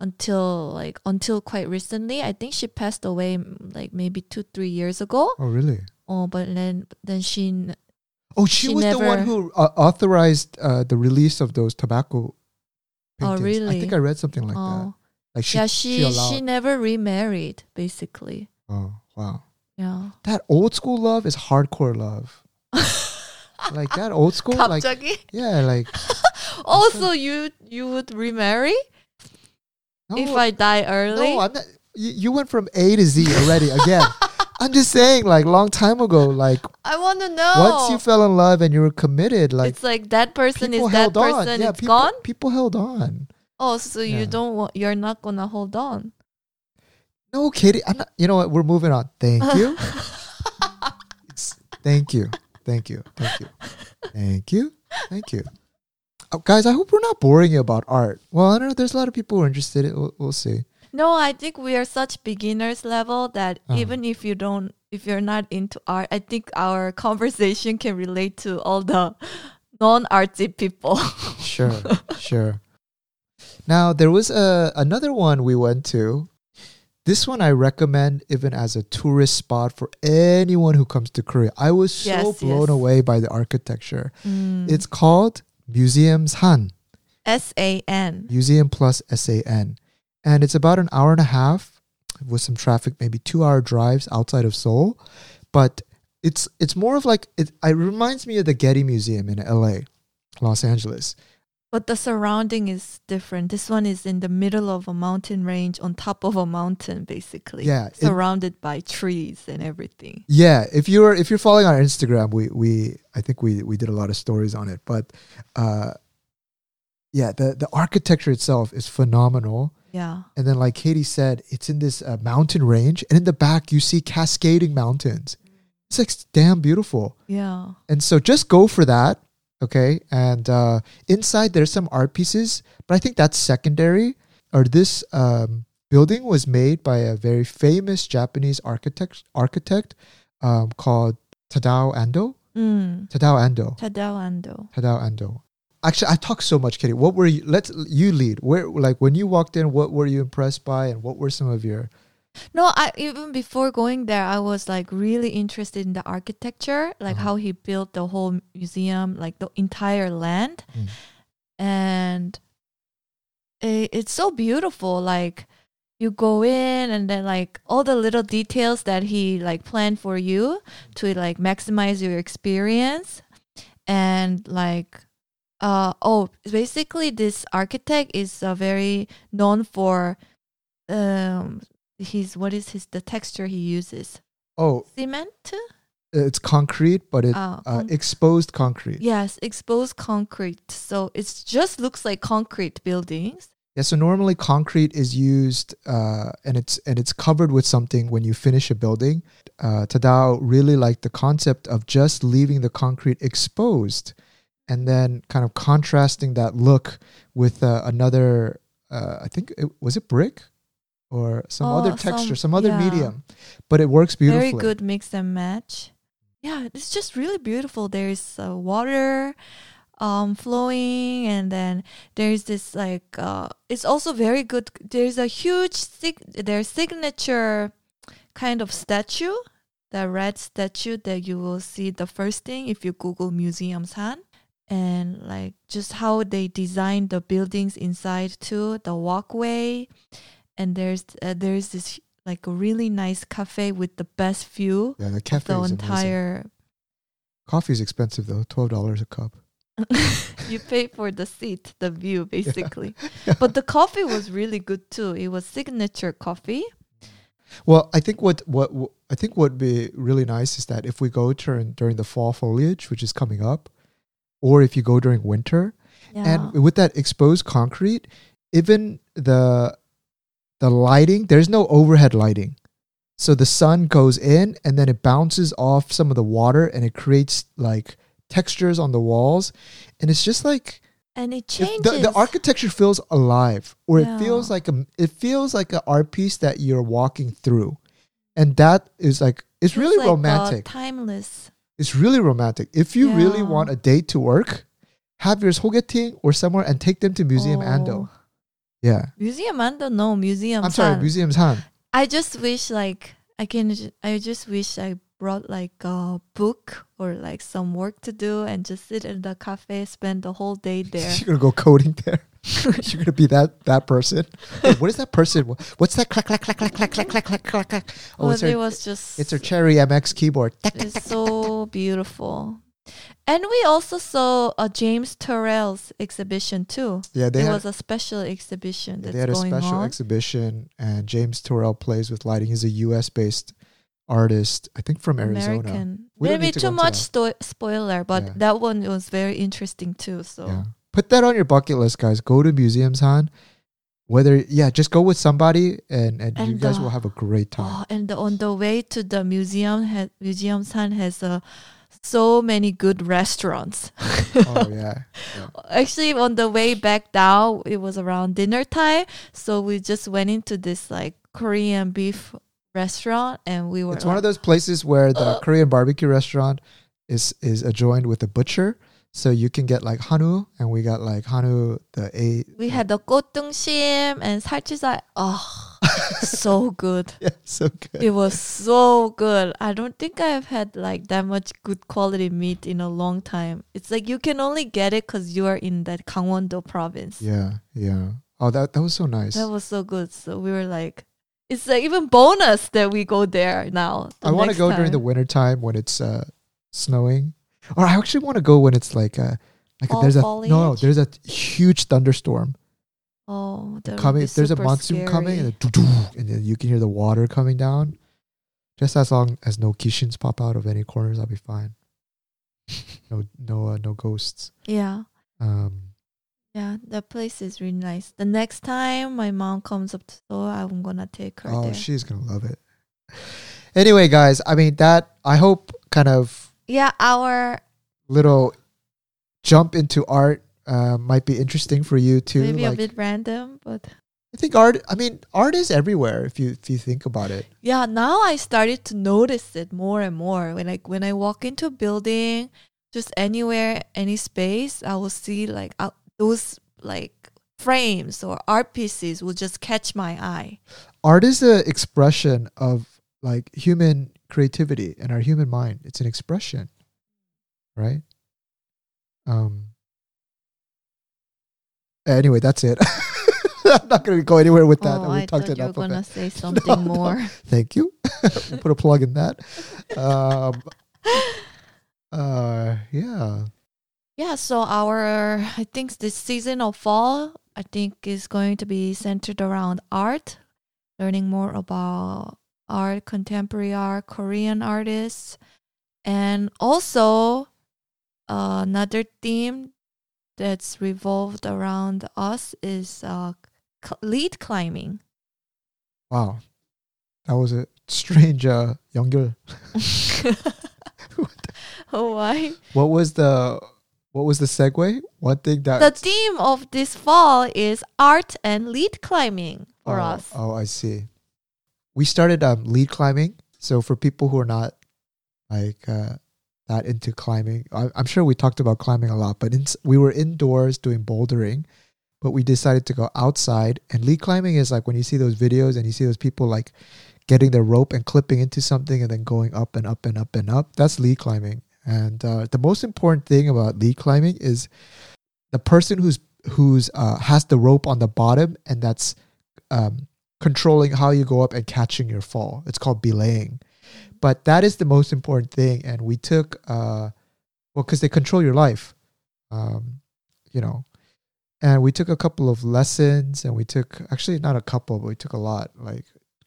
until like until quite recently. I think she passed away like maybe two three years ago. Oh, really? Oh, but then then she Oh, she, she was never, the one who uh, authorized uh, the release of those tobacco oh, paintings. Oh, really? I think I read something like oh. that. Like she, yeah, she she, she, never remarried, basically. Oh wow! Yeah, that old school love is hardcore love. like that old school, like yeah, like. also, you you would remarry no, if I die early. No, I'm not. You, you went from A to Z already again. I'm just saying, like long time ago, like I want to know. once you fell in love and you were committed, like it's like that person people is that held on. person. Yeah, it's people, gone. people held on. Oh, so Yeah. you don't want. You're not gonna hold on. No kidding. I'm not. You know what? We're moving on. Thank you. Thank you. Thank you. Thank you. Thank you. Thank you. Oh, guys, I hope we're not boring you about art. Well, I don't know. There's a lot of people who are interested. We'll, we'll see. No, I think we are such beginners level that Uh-huh. even if you don't, if you're not into art, I think our conversation can relate to all the non-artsy people. Sure. sure. Now there was a another one we went to. This one I recommend even as a tourist spot for anyone who comes to Korea. I was so Yes, blown yes. away by the architecture. Mm. It's called Museum San. S A N. Museum plus SAN. And it's about an hour and a half with some traffic, maybe two hour drives outside of Seoul. But it's it's more of like it, it reminds me of the Getty Museum in LA, Los Angeles. But the surrounding is different. This one is in the middle of a mountain range on top of a mountain, basically. Yeah, it- Surrounded by trees and everything. Yeah, if you're if you're following our Instagram, we we I think we we did a lot of stories on it. But uh yeah, the the architecture itself is phenomenal. Yeah. And then like Katie said, it's in this uh, mountain range and in the back you see cascading mountains. It's like damn beautiful. Yeah. And so just go for that. Okay. And uh, inside there's some art pieces, but I think that's secondary. Or this um, building was made by a very famous Japanese architect architect um, called Tadao Ando. Mm. Tadao Ando. Tadao Ando. Tadao Ando. Actually, I talk so much, Kitty. What were you? Let's you lead. Where, like, when you walked in, what were you impressed by, and what were some of your? No, I even before going there, I was like really interested in the architecture, like Uh-huh. how he built the whole museum, like the entire land, Mm. and it, it's so beautiful. Like you go in, and then like all the little details that he like planned for you to like maximize your experience, and like. Uh oh! Basically, this architect is uh, very known for um his what is his the texture he uses Oh, cement it's concrete, but it oh, uh, con- exposed concrete. yes exposed concrete so it just looks like concrete buildings Yeah, so normally concrete is used, uh, and it's and it's covered with something when you finish a building. Uh, Tadao really liked the concept of just leaving the concrete exposed, and then kind of contrasting that look with uh, another. Uh, I think it, was it brick, or some Oh, other texture, some, other yeah. medium, but it works beautifully. very good mix and match yeah it's just really beautiful there's uh, water um flowing and then there's this like uh it's also very good there's a huge sig- their signature kind of statue the red statue that you will see the first thing if you google Museum San and like just how they designed the buildings inside too the walkway. And there's uh, there's this like a really nice cafe with the best view. Yeah, the cafe the is amazing. entire Coffee is expensive though, twelve dollars a cup. you pay for the seat the view basically. But the coffee was really good too. It was signature coffee. Well, I think what what what- I think would be really nice is that if we go during during the fall foliage, which is coming up, or if you go during winter, yeah and with that exposed concrete, even the the lighting, there's no overhead lighting. So the sun goes in and then it bounces off some of the water and it creates like textures on the walls. And it's just like and it changes. the, the architecture feels alive or Yeah. it feels like a it feels like an art piece that you're walking through. And that is like it's really like, uh, romantic. timeless. It's really romantic. If you really Yeah. want a date to work, have your 소개팅 or somewhere and take them to Museum Oh. Ando. Yeah. Museum Ando, no museum. I'm sorry, San. Museum Han. I just wish like I can. ju- I just wish I brought like a book or like some work to do and just sit in the cafe, spend the whole day there. You're gonna go coding there. You're gonna be that that person. Hey, what is that person? What's that clack clack clack clack clack clack clack clack clack clack? Oh, Well, it's it was just. it's her Cherry MX keyboard. It's so beautiful. And we also saw a James Turrell's exhibition too. Yeah, they it had, was a special exhibition yeah, they had a special on. exhibition, and James Turrell plays with lighting. He's a U.S. based artist, I think from Arizona. American. We Maybe to too much that. sto- spoiler, but Yeah. that one was very interesting too. So Yeah. Put that on your bucket list, guys. Go to Museum San. Whether yeah, just go with somebody, and and, you guys uh, will have a great time. Oh, and the, on the way to the museum, ha- Museum San has uh, so many good restaurants. oh yeah, Actually, on the way back down, it was around dinner time, so we just went into this like Korean beef restaurant, and we were. it's one of those places where the Korean barbecue restaurant is is adjoined with a butcher, so you can get like hanu, and we got like hanu the a. We had the gottungshim and salchisa. Oh, so good. Yeah, so good. It was so good. I don't think I've had like that much good quality meat in a long time. It's like you can only get it because you are in that Gangwon-do province. Yeah, yeah. Oh, that that was so nice. That was so good. So we were like, it's like even bonus that we go there now. I want to go time. during the winter time when it's uh, snowing or I actually want to go when it's like uh like Fall there's a no, no, there's a huge thunderstorm Oh, coming. there's a monsoon coming, and, scary. then doo-doo, and then you can hear the water coming down. Just as long as no kishins pop out of any corners, I'll be fine. No, no, uh, no ghosts. yeah. Um, Yeah, that place is really nice. The next time my mom comes up to Seoul, I'm gonna take her oh, there. she's gonna love it. Anyway, guys, I mean that. I hope kind of yeah, our little jump into art uh, might be interesting for you too. maybe a bit random, but I think art. I mean, art is everywhere if you if you think about it. yeah, now I started to notice it more and more. When I when I walk into a building, just anywhere, any space, I will see like uh, those like frames or art pieces will just catch my eye. Art is an expression of like human creativity and our human mind. It's an expression, right? Um. Anyway, that's it. I'm not going to go anywhere with that. oh, we I talked thought you were gonna it. say something no. more. Thank you. we'll put a plug in that. Um, uh, yeah. Yeah, so our I think this season of fall I think is going to be centered around art, learning more about art, contemporary art, Korean artists, and also uh, another theme that's revolved around us is uh, cl- lead climbing. Wow. That was a strange uh, 연결. oh, why? What was the what was the segue? One thing that The theme of this fall is art and lead climbing for oh, us. Oh, I see. We started um, lead climbing. So for people who are not like uh, that into climbing, I, I'm sure we talked about climbing a lot, but in, we were indoors doing bouldering, but we decided to go outside. And lead climbing is like when you see those videos and you see those people like getting their rope and clipping into something and then going up and up and up and up. That's lead climbing. And uh, the most important thing about lead climbing is the person who's who's uh, has the rope on the bottom and that's um, controlling how you go up and catching your fall. It's called belaying. But that is the most important thing. And we took, uh, well, because they control your life, um, you know. And we took a couple of lessons, and we took actually not a couple, but we took a lot. Like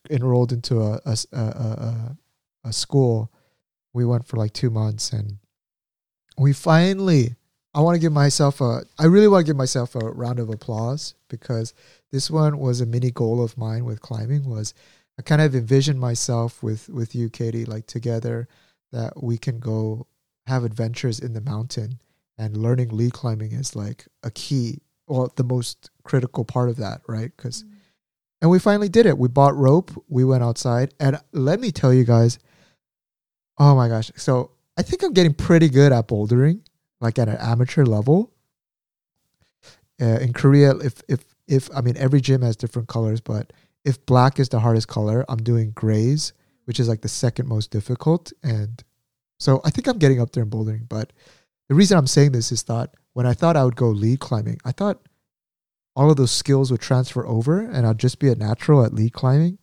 enrolled into a a, a, a, a school. We went for like two months, and we finally I want to give myself a. I really want to give myself a round of applause because this one was a mini goal of mine with climbing. Was I kind of envisioned myself with with you, Katie, like together that we can go have adventures in the mountain and learning lead climbing is like a key or the most critical part of that, right? Because and we finally did it. We bought rope. We went outside, and let me tell you guys. Oh my gosh! So I think I'm getting pretty good at bouldering, like at an amateur level. Uh, in Korea, if if if I mean every gym has different colors, but if black is the hardest color, I'm doing grays, which is like the second most difficult, and so I think I'm getting up there in bouldering. But the reason I'm saying this is that when I thought I would go lead climbing, I thought all of those skills would transfer over and I'd just be a natural at lead climbing.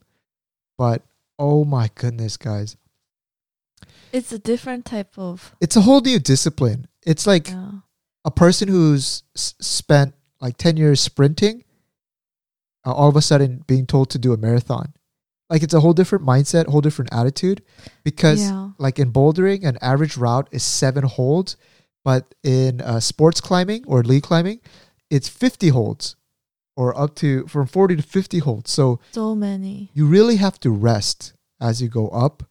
But oh my goodness, guys, It's a different type of. it's a whole new discipline. It's like Yeah. a person who's s- spent like 10 years sprinting, uh, all of a sudden being told to do a marathon. Like it's a whole different mindset, whole different attitude because yeah. like in bouldering, an average route is seven holds, but in uh, sports climbing or lead climbing, it's 50 holds or up to from 40 to 50 holds. So So many. you really have to rest as you go up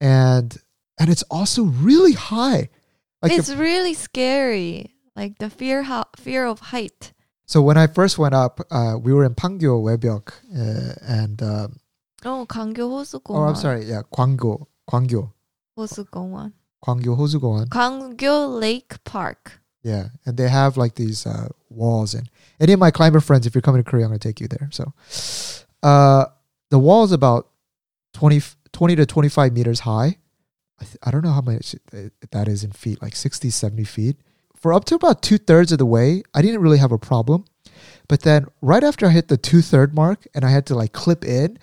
and and it's also really high. Like it's really scary. Like the fear, ho- fear of height. So when I first went up, uh, we were in Pangyo Webyok, uh, and um, oh, Gwangyo Hosugo. Oh, I'm sorry. Yeah, Gwangyo, Gwangyo Hosugowan, Gwangyo Hosugowan, Gwangyo Lake Park. Yeah, and they have like these uh, walls. And any of my climber friends, if you're coming to Korea, I'm gonna take you there. So, uh, the wall is about 20, 20 to 25 meters high. I, th- I don't know how much that is in feet, like 60, 70 feet. For up to about two thirds of the way, I didn't really have a problem. But then right after I hit the two third mark and I had to like clip in,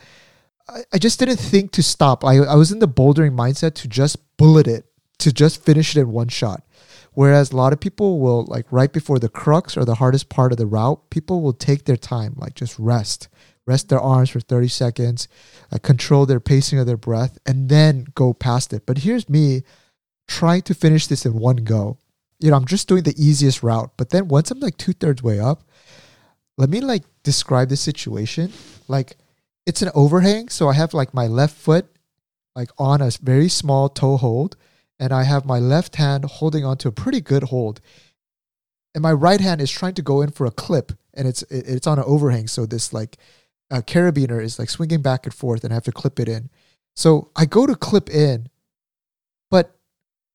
I, I just didn't think to stop. I, I was in the bouldering mindset to just bullet it, to just finish it in one shot. Whereas a lot of people will like right before the crux or the hardest part of the route, people will take their time, like just rest, rest their arms for 30 seconds, like control their pacing of their breath, and then go past it. But here's me trying to finish this in one go. You know, I'm just doing the easiest route. But then once I'm like two thirds way up, let me like describe the situation. Like it's an overhang, so I have like my left foot like on a very small toe hold, and I have my left hand holding onto a pretty good hold, and my right hand is trying to go in for a clip, and it's it's on an overhang, so this like uh, carabiner is like swinging back and forth, and I have to clip it in. So I go to clip in, but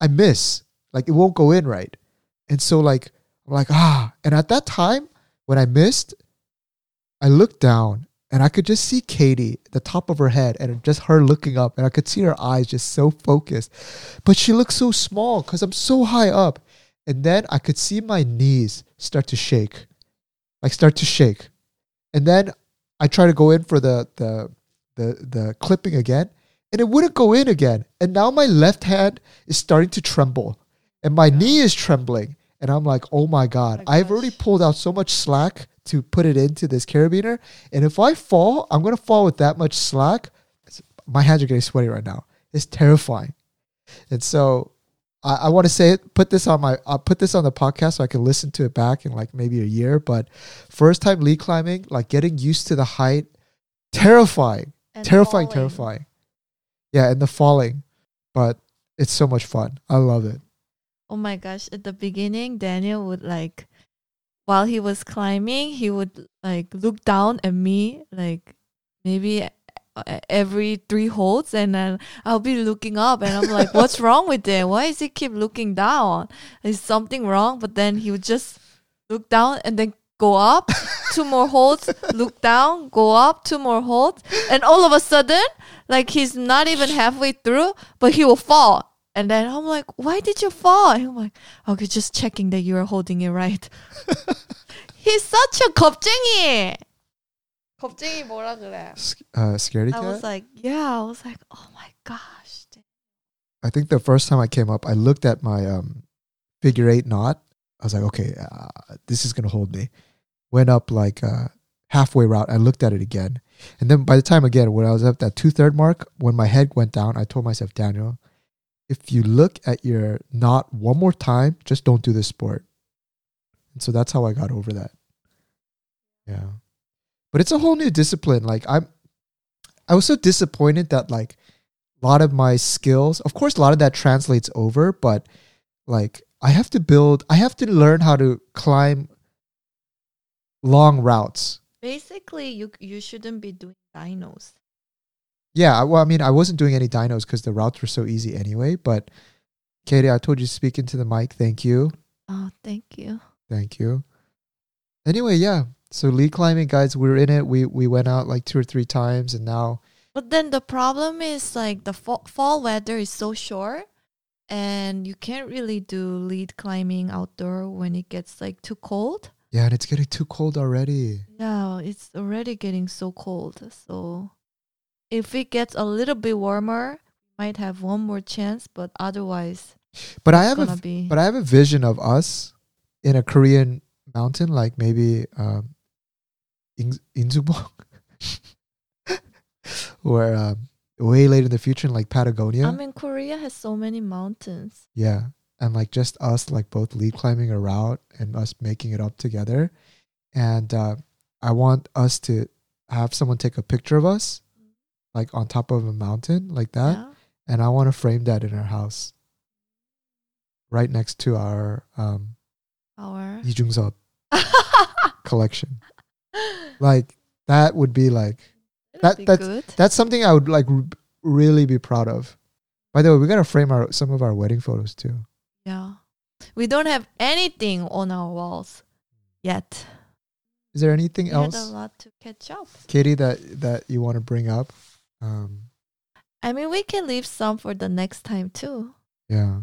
I miss. Like it won't go in right, and so like I'm like ah, and at that time when I missed, I looked down and I could just see Katie, the top of her head, and just her looking up, and I could see her eyes just so focused. But she looked so small because I'm so high up. And then I could see my knees start to shake, like start to shake. And then I try to go in for the the the the clipping again, and it wouldn't go in again. And now my left hand is starting to tremble, and my knee is trembling. And I'm like, oh my god, my I've already pulled out so much slack to put it into this carabiner, and if I fall, I'm gonna fall with that much slack. My hands are getting sweaty right now. It's terrifying. And so I, I want to say it, put this on my, I'll put this on the podcast so I can listen to it back in like maybe a year. But first time lead climbing, like getting used to the height, terrifying, And terrifying, falling. terrifying. Yeah, and the falling, but it's so much fun. I love it. Oh my gosh! At the beginning, Daniel would like, while he was climbing, he would like look down at me, like maybe every three holds, and then I'll be looking up, and I'm like, "What's wrong with it? Why is he keep looking down? Is something wrong?" But then he would just look down and then go up, two more holds, look down, go up, two more holds, and all of a sudden, like he's not even halfway through, but he will fall. And then I'm like, why did you fall? And I'm like, okay, just checking that you are holding it right. He's such a 겁쟁이. 겁쟁이 뭐라 그래? S- Uh, scaredy I was cat. like, yeah. I was like, oh my gosh. I think the first time I came up, I looked at my um, figure eight knot. I was like, okay, uh, this is gonna hold me. Went up like uh, halfway route. I looked at it again, and then by the time again, when I was at that two third mark, when my head went down, I told myself, Daniel, if you look at your knot one more time, just don't do this sport. and so that's how I got over that. Yeah, but it's a whole new discipline. Like I'm, I was so disappointed that like a lot of my skills, of course, a lot of that translates over, but like I have to build, I have to learn how to climb long routes. Basically, you you shouldn't be doing dinos. Yeah, well, I mean, I wasn't doing any dinos because the routes were so easy anyway. But Katie, I told you to speak into the mic. Thank you, Oh, thank you. thank you. Anyway, yeah. So lead climbing, guys, we're in it. We we went out like two or three times, and now But then the problem is like the fall, fall weather is so short and you can't really do lead climbing outdoor when it gets like too cold. yeah, and it's getting too cold already. Yeah, it's already getting so cold. So if it gets a little bit warmer, might have one more chance, but otherwise But I have a be But I have a vision of us in a Korean mountain, like maybe um, In- Insubong, or um, way later in the future in like Patagonia. I mean Korea has so many mountains. yeah, and like just us, like both lead climbing a route and us making it up together. And uh, I want us to have someone take a picture of us, like on top of a mountain like that. Yeah. And I want to frame that in our house right next to our um our Yijungseop collection. Like that would be like That'd that be that's good. that's something I would like r- really be proud of. By the way, we got to frame our some of our wedding photos too. Yeah. We don't have anything on our walls yet. Is there anything we else? Had a lot to catch up. Katie, that that you want to bring up? Um, I mean, we can leave some for the next time too. yeah,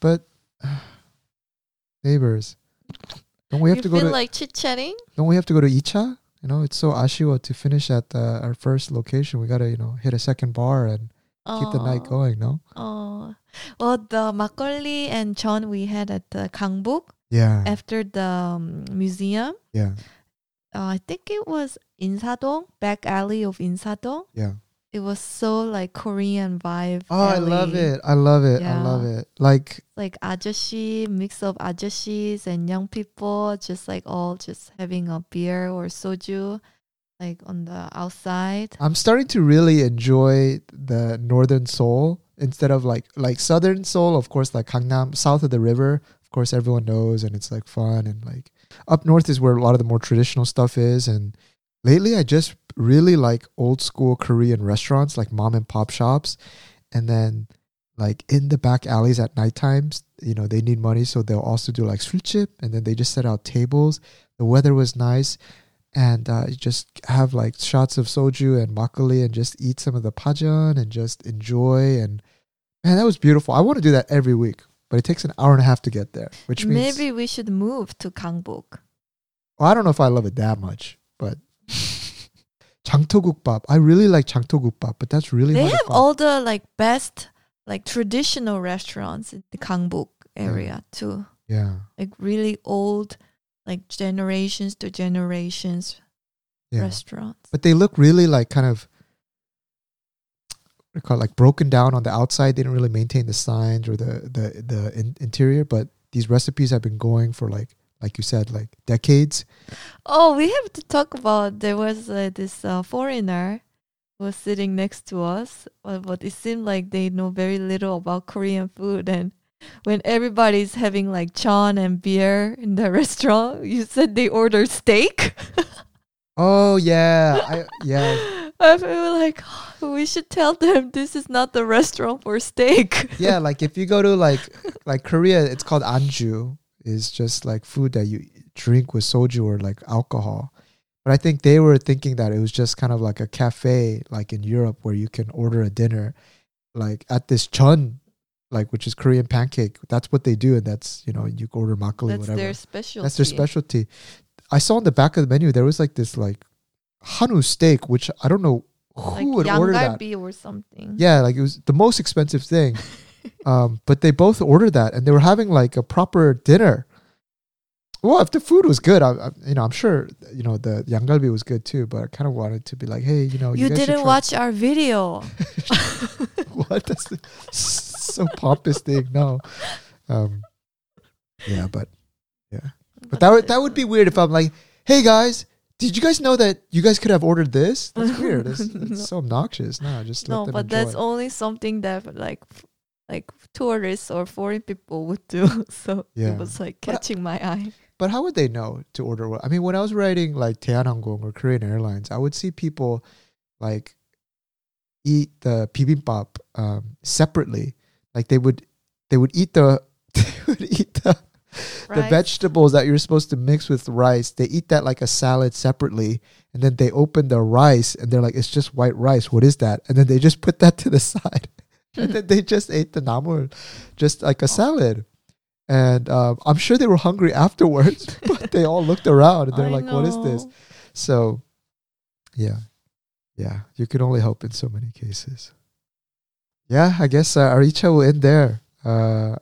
but neighbors, don't we have you to go feel to like chit chatting? don't we have to go to Icha? You know, it's so ashiwa to finish at uh, our first location. We gotta you know hit a second bar and keep the night going. No, Oh, well, the makgeolli and jeon we had at the Gangbuk yeah, after the um, museum. yeah, Uh, I think it was Insadong, back alley of Insadong. yeah. It was so like Korean vibe. Oh, I love it. I love it. I love it. Like, Like ajashi, mix of ajashis and young people, just like all just having a beer or soju, like on the outside. I'm starting to really enjoy the northern Seoul instead of like like southern Seoul. Of course, like Gangnam, south of the river. Of course, everyone knows, and it's like fun. And like up north is where a lot of the more traditional stuff is. And lately, I just really like old school Korean restaurants, like mom and pop shops, and then like in the back alleys at night times. You know, they need money, so they'll also do like 술chip, and then they just set out tables. The weather was nice and uh, just have like shots of soju and makgeolli and just eat some of the pajeon and just enjoy and man that was beautiful i want to do that every week but it takes an hour and a half to get there which means Maybe we should move to Gangbuk. well, i don't know if i love it that much but 장터국밥 i really like 장터국밥 but that's really They hard to have find. all the like best like traditional restaurants in the Gangbuk area too. yeah Like really old, like generations to generations yeah restaurants. but they look really like kind of what call it, like broken down on the outside. They didn't really maintain the signs or the the the in, interior. But these recipes have been going for like like you said, like decades. Oh, we have to talk about there was uh, this uh, foreigner who was sitting next to us, uh, but it seemed like they know very little about Korean food. And when everybody's having like chon and beer in the restaurant, you said they ordered steak. Oh yeah, I yeah. I feel like oh, we should tell them this is not the restaurant for steak. yeah, like if you go to like like Korea, it's called anju. Is just like food that you drink with soju or like alcohol. But I think they were thinking that it was just kind of like a cafe, like in Europe, where you can order a dinner, like at this chun, like which is Korean pancake. That's what they do, and that's you know you order makgeolli, That's whatever. their specialty. That's their specialty. I saw on the back of the menu there was like this like Hanu steak, which I don't know who Like would order that. or something. Yeah, like it was the most expensive thing. um, but they both ordered that, and they were having like a proper dinner. Well, if the food was good, I, I you know I'm sure you know the yangalbi was good too. But I kind of wanted to be like, hey, you know, You, guys didn't watch our video. what? That's the, so pompous thing. No. Um, yeah, but yeah, But that would that would be weird if I'm like, hey guys, did you guys know that you guys could have ordered this? That's weird. It's, it's No. so obnoxious. No, just no, but enjoy. that's only something that like like tourists or foreign people would do. So Yeah. it was like But I- catching my eye. But how would they know to order what? I mean, when I was riding like Daehan Hanggong or Korean Airlines, I would see people like eat the bibimbap um, separately. Like they would, they would eat the, they would eat the, vegetables that you're supposed to mix with rice. They eat that like a salad separately, and then they open the rice and they're like, "It's just white rice. What is that?" And then they just put that to the side, and then they just ate the namul, just like a salad. And um, I'm sure they were hungry afterwards, but they all looked around and they're I like, "What is this?" So, yeah, yeah, you can only help in so many cases. Yeah, I guess uh, our icha will end there. Uh.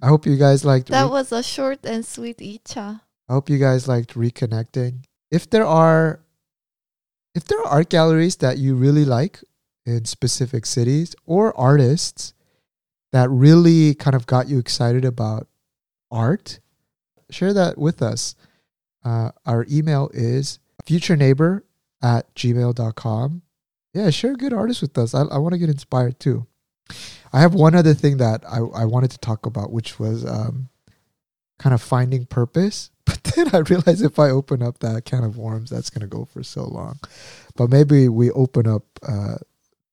I hope you guys liked. That re- was a short and sweet icha. I hope you guys liked reconnecting. If there are, if there are art galleries that you really like in specific cities or artists that really kind of got you excited about art, share that with us. Uh, our email is futureneighbor at gmail.com. Yeah, share good artists with us. I, I want to get inspired too. I have one other thing that I, I wanted to talk about, which was um, kind of finding purpose. But then I realized if I open up that can of worms, that's going to go for so long. But maybe we open up uh,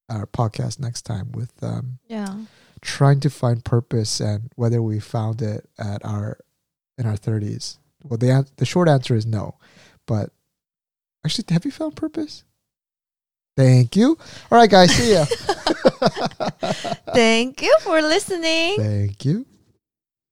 our podcast next time with um, Yeah. trying to find purpose and whether we found it at our in our 30s. Well, the the short answer is no. But actually, have you found purpose? Thank you. All right, guys. See ya. Thank you for listening. Thank you.